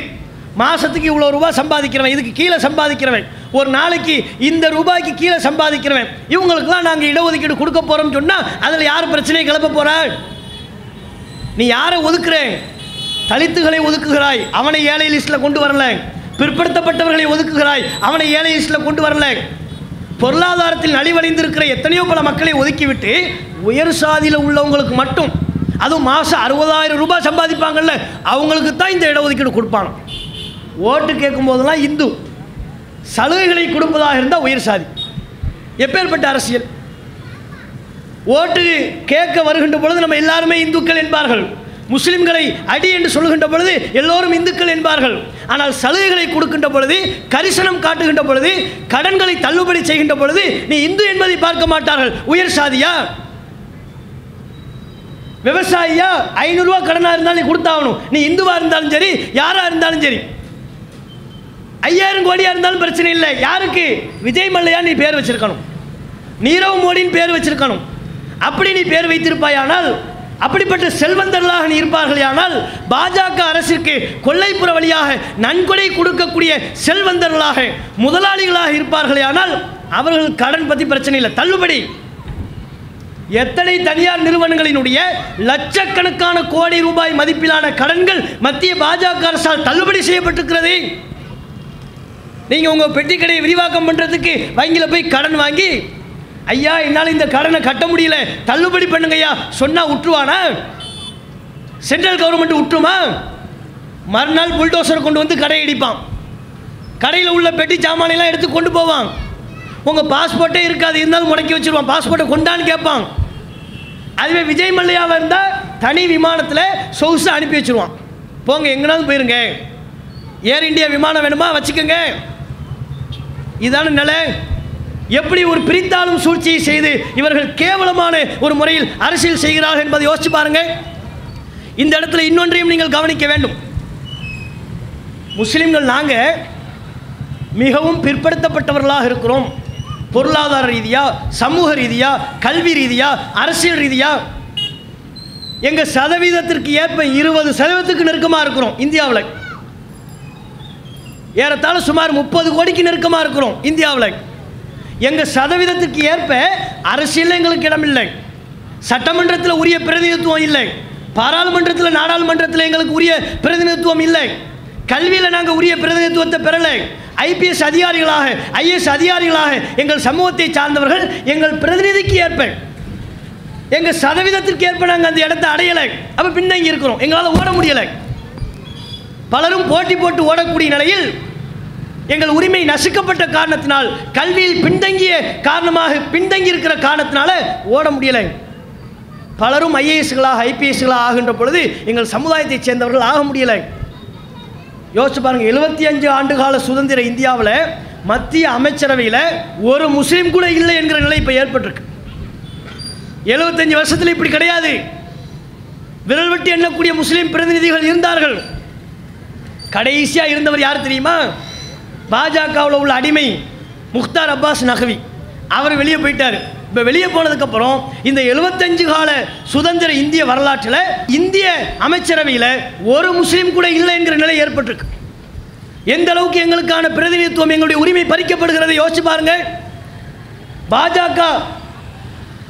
மாதத்துக்கு இவ்வளோ ரூபாய் சம்பாதிக்கிறவன் இதுக்கு கீழே சம்பாதிக்கிறவன் ஒரு நாளைக்கு இந்த ரூபாய்க்கு கீழே சம்பாதிக்கிறவன் இவங்களுக்கெல்லாம் நாங்கள் இடஒதுக்கீடு கொடுக்க போகிறோம்னு சொன்னால் அதில் யார் பிரச்சனையை கிளப்ப போகிறாள் நீ யாரை ஒதுக்குற? தலித்துகளை ஒதுக்குகிறாய் அவனை ஏழை லிஸ்ட்டில் கொண்டு வரல. பிற்படுத்தப்பட்டவர்களை ஒதுக்குகிறாய் அவனை ஏழை லிஸ்ட்டில் கொண்டு வரல. பொருளாதாரத்தில் நலிவடைந்திருக்கிற எத்தனையோ பல மக்களை ஒதுக்கிவிட்டு உயர் சாதியில் உள்ளவங்களுக்கு மட்டும் அதுவும் மாதம் அறுபதாயிரம் ரூபாய் சம்பாதிப்பாங்கல்ல அவங்களுக்கு தான் இந்த இடஒதுக்கீடு கொடுப்பாங்க. ஓட்டு கேட்கும் போதெல்லாம் இந்து சலுகைகளை கொடுப்பதாக இருந்தால் உயர் சாதி. எப்பேற்பட்ட அரசியல்? ஓட்டு கேட்க வருகின்ற பொழுது நம்ம எல்லாருமே இந்துக்கள் என்பார்கள். முஸ்லிம்களை அடி என்று சொல்லுகின்ற பொழுது எல்லோரும் இந்துக்கள் என்பார்கள். ஆனால் சலுகைகளை கொடுக்கின்ற பொழுது கரிசனம் காட்டுகின்ற பொழுது கடன்களை தள்ளுபடி செய்கின்ற பொழுது நீ இந்து என்பதை பார்க்க மாட்டார்கள். உயர் சாதியா? விவசாயியா? ஐநூறுரூவா கடனாக இருந்தாலும் நீ கொடுத்தாகணும். நீ இந்துவாக இருந்தாலும் சரி யாராக இருந்தாலும் சரி. ஐயாயிரம் கோடியாக இருந்தாலும் பிரச்சனை இல்லை. யாருக்கு? விஜய் மல்லையா நீ பேர் வச்சிருக்கணும். நீரவ் மோடின்னு பேர் வச்சிருக்கணும். அப்படி நீ பேர் வைத்திருப்பாயானால் அப்படிப்பட்ட செல்வந்தர்களாக நீ இருப்பார்களேயானால் பாஜக அரசிற்கு கொள்ளைப்புற வழியாக நன்கொடை கொடுக்கக்கூடிய செல்வந்தர்களாக முதலாளிகளாக இருப்பார்களேயானால் அவர்கள் கடன் பற்றி பிரச்சனை இல்லை. தள்ளுபடி. எத்தனை தனியார் நிறுவனங்களினுடைய லட்சக்கணக்கான கோடி ரூபாய் மதிப்பிலான கடன்கள் மத்திய பாஜக அரசால் தள்ளுபடி செய்யப்பட்டிருக்கிறது. நீங்கள் உங்கள் பெட்டி கடையை விரிவாக்கம் பண்ணுறதுக்கு வங்கியில் போய் கடன் வாங்கி ஐயா என்னால் இந்த கடனை கட்ட முடியல. தள்ளுபடி பண்ணுங்க ஐயா சொன்னால் விட்டுருவானா சென்ட்ரல் கவர்மெண்ட் விட்டுருமா மறுநாள் புல்டோசர் கொண்டு வந்து கடையை இடிப்பான். கடையில் உள்ள பெட்டி சாமானெல்லாம் எடுத்து கொண்டு போவான். உங்கள் பாஸ்போர்ட்டே இருக்காது. இருந்தாலும் முடக்கி வச்சிருவான். பாஸ்போர்ட்டை கொண்டான்னு கேட்பான். அதுவே விஜய் மல்லையாவாக இருந்தால் தனி விமானத்தில் சொகுசு அனுப்பி வச்சுருவான். போங்க எங்கேனாலும் போயிருங்க. ஏர் இந்தியா விமானம் வேணுமா? வச்சுக்கோங்க. இதான நிலை. எப்படி ஒரு பிரித்தாளும் சூழ்ச்சியை செய்து இவர்கள் கேவலமான ஒரு முறையில் அரசியல் செய்கிறார்கள் என்பதை யோசிச்சு பாருங்க. இந்த இடத்துல இன்னொன்றையும் நீங்கள் கவனிக்க வேண்டும். முஸ்லிம்கள் நாங்கள் மிகவும் பிற்படுத்தப்பட்டவர்களாக இருக்கிறோம். பொருளாதார ரீதியாக சமூக ரீதியாக கல்வி ரீதியாக அரசியல் ரீதியாக எங்கள் சதவீதத்திற்கு ஏற்ப இருபது சதவீதத்துக்கு நெருக்கமாக இருக்கிறோம் இந்தியாவில். ஏறத்தாழ சுமார் முப்பது கோடிக்கு நெருக்கமாக இருக்கிறோம் இந்தியாவில். எங்கள் சதவீதத்துக்கு ஏற்ப அரசியல் எங்களுக்கு இடமில்லை சட்டமன்றத்தில் உரிய பிரதிநிதித்துவம் இல்லை. பாராளுமன்றத்தில் நாடாளுமன்றத்தில் எங்களுக்கு உரிய பிரதிநிதித்துவம் இல்லை. கல்வியில் நாங்கள் உரிய பிரதிநிதித்துவத்தை பெறலை. ஐபிஎஸ் அதிகாரிகளாக ஐஏஎஸ் அதிகாரிகளாக எங்கள் சமூகத்தை சார்ந்தவர்கள் எங்கள் பிரதிநிதிக்கு ஏற்ப. எங்கள் சதவீதத்திற்கு ஏற்ப நாங்கள் அந்த இடத்தை அடையலை. அப்போ பின்தங்கி இருக்கிறோம். எங்களால் ஓட முடியலை. பலரும் போட்டி போட்டு ஓடக்கூடிய நிலையில் எங்கள் உரிமை நசுக்கப்பட்ட காரணத்தினால் கல்வியில் பின்தங்கிய காரணமாக பின்தங்கி இருக்கிற காரணத்தினால ஓட முடியலை. பலரும் ஐஏஎஸ்களாக ஐபிஎஸ்களாக ஆகின்ற பொழுது எங்கள் சமுதாயத்தைச் சேர்ந்தவர்கள் ஆக முடியலை. யோசிச்சு பாருங்க எழுபத்தி அஞ்சு ஆண்டுகால சுதந்திர இந்தியாவில் மத்திய அமைச்சரவையில் ஒரு முஸ்லீம் கூட இல்லை என்கிற நிலை இப்போ ஏற்பட்டிருக்கு. எழுபத்தஞ்சு வருஷத்தில் இப்படி கிடையாது. விரல் வெட்டி எண்ணக்கூடிய முஸ்லீம் பிரதிநிதிகள் இருந்தார்கள். கடைசியாக இருந்தவர் யார் தெரியுமா? பாஜகவில் உள்ள அடிமை முக்தார் அப்பாஸ் நகவி. அவர் வெளியே போயிட்டார். இப்போ வெளியே போனதுக்கப்புறம் இந்த எழுபத்தஞ்சு கால சுதந்திர இந்திய வரலாற்றில் இந்திய அமைச்சரவையில் ஒரு முஸ்லீம் கூட இல்லை என்கிற நிலை ஏற்பட்டிருக்கு. எந்த அளவுக்கு எங்களுக்கான பிரதிநிதித்துவம் எங்களுடைய உரிமை பறிக்கப்படுகிறதை யோசிச்சு பாருங்க. பாஜக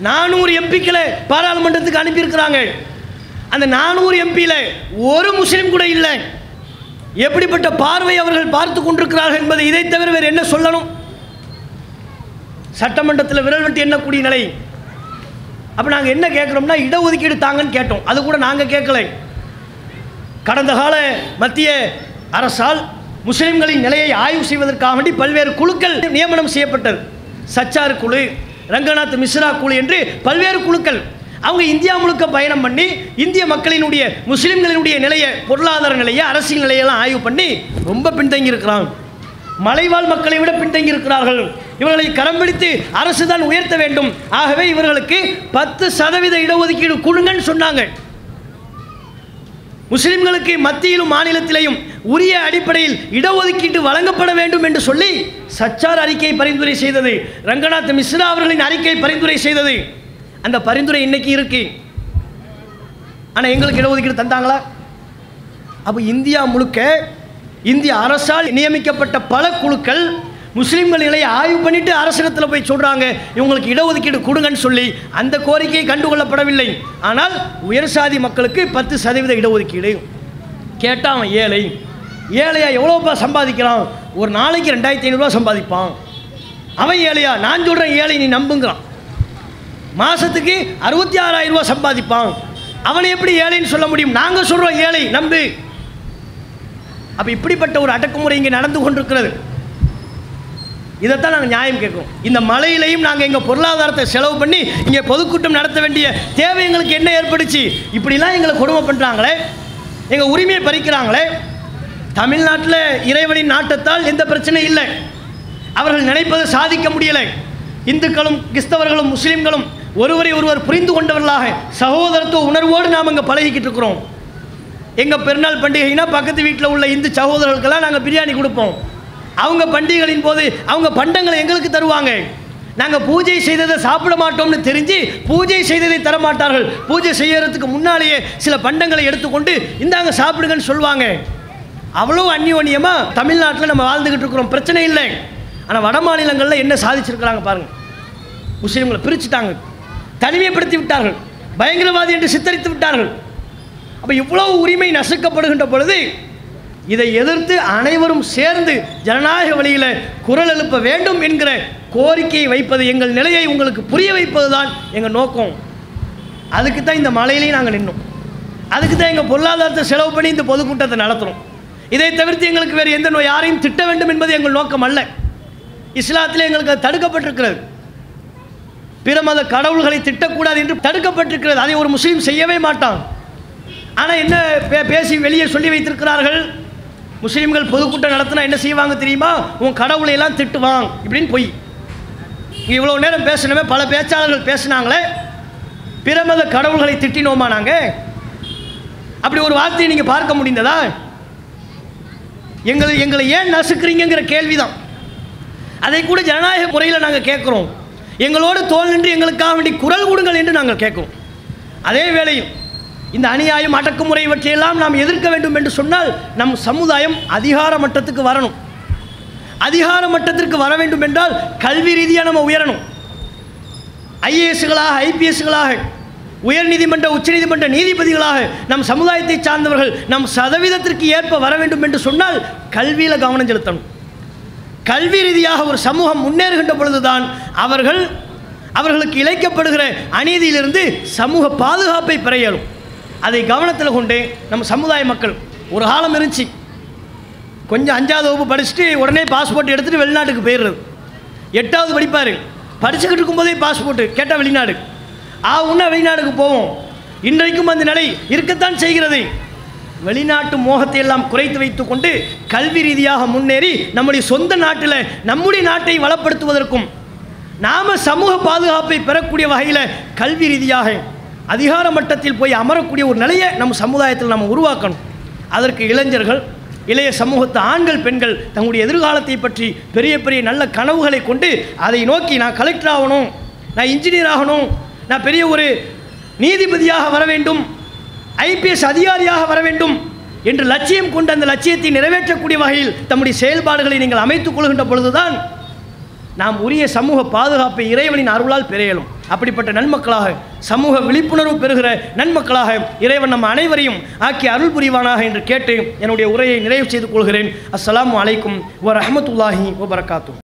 நானூறு எம்பிக்களை பாராளுமன்றத்துக்கு அனுப்பியிருக்கிறாங்க. அந்த நானூறு எம்பியில் ஒரு முஸ்லீம் கூட இல்லை. எப்படிப்பட்ட பார்வை அவர்கள் பார்த்து கொண்டிருக்கிறார்கள் என்பதை இதை தவிர வேறு என்ன சொல்லணும்? சட்டமன்றத்தில் விரல் வெட்டி எண்ணக்கூடிய நிலை. அப்போ நாங்கள் என்ன கேட்குறோம்னா இடஒதுக்கீடு தாங்கன்னு கேட்டோம். அது கூட நாங்கள் கேட்கலை. கடந்த கால மத்திய அரசால் முஸ்லீம்களின் நிலையை ஆய்வு செய்வதற்காக வேண்டி பல்வேறு குழுக்கள் நியமனம் செய்யப்பட்டது. சச்சார் குழு ரங்கநாத் மிஸ்ரா குழு என்று பல்வேறு குழுக்கள். அவங்க இந்தியா முழுக்க பயணம் பண்ணி இந்திய மக்களினுடைய முஸ்லிம்களினுடைய நிலையை பொருளாதார நிலையை அரசியல் நிலையெல்லாம் ஆய்வு பண்ணி ரொம்ப பின்தங்கி இருக்கிறாங்க மலைவாழ் மக்களை விட பின்தங்கி இருக்கிறார்கள் இவர்களை கரம் பிடித்து அரசு தான் உயர்த்த வேண்டும். ஆகவே இவர்களுக்கு பத்து சதவீத இடஒதுக்கீடு கொடுங்கன்னு சொன்னாங்க. முஸ்லிம்களுக்கு மத்தியிலும் மாநிலத்திலேயும் உரிய அடிப்படையில் இடஒதுக்கீட்டு வழங்கப்பட வேண்டும் என்று சொல்லி சச்சார் அறிக்கை பரிந்துரை செய்தது. ரங்கநாத் மிஸ்ரா அவர்களின் அறிக்கை பரிந்துரை செய்தது. அந்த பரிந்துரை இன்னைக்கு இருக்கு. ஆனால் எங்களுக்கு இடஒதுக்கீடு தந்தாங்களா? அப்போ இந்தியா முழுக்க இந்திய அரசால் நியமிக்கப்பட்ட பல குழுக்கள் முஸ்லீம்கள் நிலையை ஆய்வு பண்ணிட்டு அரசிடத்தில் போய் சொல்கிறாங்க இவங்களுக்கு இடஒதுக்கீடு கொடுங்கன்னு சொல்லி அந்த கோரிக்கை கண்டுகொள்ளப்படவில்லை. ஆனால் உயர் சாதி மக்களுக்கு பத்து சதவீத இடஒதுக்கீடு கேட்டால் அவன் ஏழை. ஏழையா எவ்வளோப்பா சம்பாதிக்கிறான்? ஒரு நாளைக்கு ரெண்டாயிரத்தி ஐநூறுரூவா சம்பாதிப்பான். அவன் ஏழையா? நான் சொல்கிறேன் ஏழை நீ நம்புங்கிறான். மாதத்துக்கு அறுபத்தி ஆறாயிரம் ரூபாய் சம்பாதிப்பான். அவனை எப்படி ஏழைன்னு சொல்ல முடியும்? நாங்கள் சொல்கிறோம் ஏழை நம்பு. அப்போ இப்படிப்பட்ட ஒரு அடக்குமுறை இங்கே நடந்து கொண்டிருக்கிறது. இதைத்தான் நாங்கள் நியாயம் கேட்குறோம். இந்த மலையிலையும் நாங்கள் எங்கள் பொருளாதாரத்தை செலவு பண்ணி இங்கே பொதுக்கூட்டம் நடத்த வேண்டிய தேவை எங்களுக்கு என்ன ஏற்படுச்சு? இப்படிலாம் எங்களை கொடுமை பண்ணுறாங்களே எங்கள் உரிமையை பறிக்கிறாங்களே. தமிழ்நாட்டில் இறைவனின் நாட்டத்தால் எந்த பிரச்சனையும் இல்லை. அவர்கள் நினைப்பதை சாதிக்க முடியலை. இந்துக்களும் கிறிஸ்தவர்களும் முஸ்லீம்களும் ஒருவரை ஒருவர் புரிந்து கொண்டவர்களாக சகோதரத்துவ உணர்வோடு நாம் இங்கே பழகிக்கிட்டு இருக்கிறோம். எங்கள் பெருநாள் பண்டிகைனா பக்கத்து வீட்டில் உள்ள இந்து சகோதரர்களுக்கெல்லாம் நாங்கள் பிரியாணி கொடுப்போம். அவங்க பண்டிகைகளின் போது அவங்க பண்டங்களை எங்களுக்கு தருவாங்க. நாங்கள் பூஜை செய்ததை சாப்பிட மாட்டோம்னு தெரிஞ்சு பூஜை செய்ததை தர மாட்டார்கள் பூஜை செய்யறதுக்கு முன்னாலேயே சில பண்டங்களை எடுத்துக்கொண்டு இந்தாங்க சாப்பிடுங்கன்னு சொல்லுவாங்க. அவ்வளோ அந்யோன்யமாக தமிழ்நாட்டில் நம்ம வாழ்ந்துக்கிட்டு இருக்கிறோம். பிரச்சனை இல்லை. ஆனால் வட மாநிலங்களில் என்ன சாதிச்சிருக்கிறாங்க பாருங்கள் முஸ்லீம்களை பிரிச்சுட்டாங்க. தனிமைப்படுத்தி விட்டார்கள் பயங்கரவாதி என்று சித்தரித்து விட்டார்கள். அப்போ இவ்வளவு உரிமை நசுக்கப்படுகின்ற பொழுது இதை எதிர்த்து அனைவரும் சேர்ந்து ஜனநாயக வழியில் குரல் எழுப்ப வேண்டும் என்கிற கோரிக்கையை வைப்பது எங்கள் நிலையை உங்களுக்கு புரிய வைப்பது தான் எங்கள் நோக்கம். அதுக்கு தான் இந்த மலையிலையும் நாங்கள் நின்னோம். அதுக்கு தான் எங்கள் பொருளாதாரத்தை செலவு பண்ணி இந்த பொதுக்கூட்டத்தை நடத்துகிறோம் இதை தவிர்த்து எங்களுக்கு வேறு எந்த நோய் யாரையும் திட்ட வேண்டும் என்பது எங்கள் நோக்கம் அல்ல. இஸ்லாத்தில் எங்களுக்கு அது தடுக்கப்பட்டிருக்கிறது. பிற மத கடவுள்களை திட்டக்கூடாது என்று தடுக்கப்பட்டிருக்கிறது. அதை ஒரு முஸ்லீம் செய்யவே மாட்டான். ஆனால் என்ன பே பேசி வெளியே சொல்லி வைத்திருக்கிறார்கள்? முஸ்லீம்கள் பொதுக்கூட்டம் நடத்தினா என்ன செய்வாங்க தெரியுமா? உன் கடவுளை எல்லாம் திட்டுவான். இப்படின்னு பொய். இவ்வளோ நேரம் பேசணுமே பல பேச்சாளர்கள் பேசினாங்களே. பிரமத கடவுள்களை திட்டினோமா நாங்கள் அப்படி ஒரு வார்த்தையை நீங்கள் பார்க்க முடிந்ததா? எங்களை எங்களை ஏன் நசுக்கிறீங்கிற கேள்விதான். அதை கூட ஜனநாயக முறையில் நாங்கள் கேட்குறோம். எங்களோடு தோல் நின்று எங்களுக்காக வேண்டி குரல் கொடுங்கள் என்று நாங்கள் கேட்கும் அதே வேளையில் இந்த அநியாயம் அடக்குமுறை இவற்றையெல்லாம் நாம் எதிர்க்க வேண்டும் என்று சொன்னால் நம் சமுதாயம் அதிகார மட்டத்துக்கு வரணும். அதிகார மட்டத்திற்கு வர வேண்டும் என்றால் கல்வி ரீதியாக நம்ம உயரணும். ஐஏஎஸ்களாக ஐபிஎஸ்களாக உயர்நீதிமன்ற உச்சநீதிமன்ற நீதிபதிகளாக நம் சமுதாயத்தை சார்ந்தவர்கள் நம் சதவீதத்திற்கு ஏற்ப வர வேண்டும் என்று சொன்னால் கல்வியில் கவனம் செலுத்தணும். கல்வி ரீதியாக ஒரு சமூகம் முன்னேறுகின்ற பொழுதுதான் அவர்கள் அவர்களுக்கு இழைக்கப்படுகிற அநீதியிலிருந்து சமூக பாதுகாப்பை பெற இயலும் அதை கவனத்தில் கொண்டு நம்ம சமுதாய மக்கள் ஒரு காலம் இருந்துச்சு. கொஞ்சம் அஞ்சாவது வகுப்பு படிச்சுட்டு உடனே பாஸ்போர்ட் எடுத்துகிட்டு வெளிநாட்டுக்கு போயிடுறது. எட்டாவது படிப்பார். படிச்சுக்கிட்டு இருக்கும்போதே பாஸ்போர்ட்டு கேட்டால் வெளிநாடு. ஆ உன்ன வெளிநாடுக்கு போவோம். இன்றைக்கும் அந்த நிலை இருக்கத்தான் செய்கிறது. வெளிநாட்டு மோகத்தை எல்லாம் குறைத்து வைத்துக்கொண்டு கல்வி ரீதியாக முன்னேறி நம்முடைய சொந்த நாட்டில் நம்முடைய நாட்டை வளப்படுத்துவதற்கும் நாம சமூக பாதுகாப்பை பெறக்கூடிய வகையில் கல்வி ரீதியாக அதிகார மட்டத்தில் போய் அமரக்கூடிய ஒரு நிலையை நம்ம சமுதாயத்தில் நம்ம உருவாக்கணும். அதற்கு இளைஞர்கள் இளைய சமூகத்து ஆண்கள் பெண்கள் தங்களுடைய எதிர்காலத்தை பற்றி பெரிய பெரிய நல்ல கனவுகளை கொண்டு அதை நோக்கி நான் கலெக்டர் ஆகணும் நான் இன்ஜினியர் ஆகணும் நான் பெரிய ஒரு நீதிபதியாக வர வேண்டும் ஐபிஎஸ் அதிகாரியாக வர வேண்டும் என்று லட்சியம் கொண்டு அந்த லட்சியத்தை நிறைவேற்றக்கூடிய வகையில் தம்முடைய செயல்பாடுகளை நீங்கள் அமைத்துக் கொள்கின்ற பொழுதுதான் நாம் உரிய சமூக பாதுகாப்பை இறைவனின் அருளால் பெற இயலும் அப்படிப்பட்ட நன்மக்களாக சமூக விழிப்புணர்வு பெறுகிற நன்மக்களாக இறைவன் நம் அனைவரையும் ஆக்கி அருள் புரிவானாக என்று கேட்டு என்னுடைய உரையை நிறைவு செய்து கொள்கிறேன். அஸ்ஸலாமு வலைக்கும் வ ரஹமத்துல்லாஹி வபரகாத்து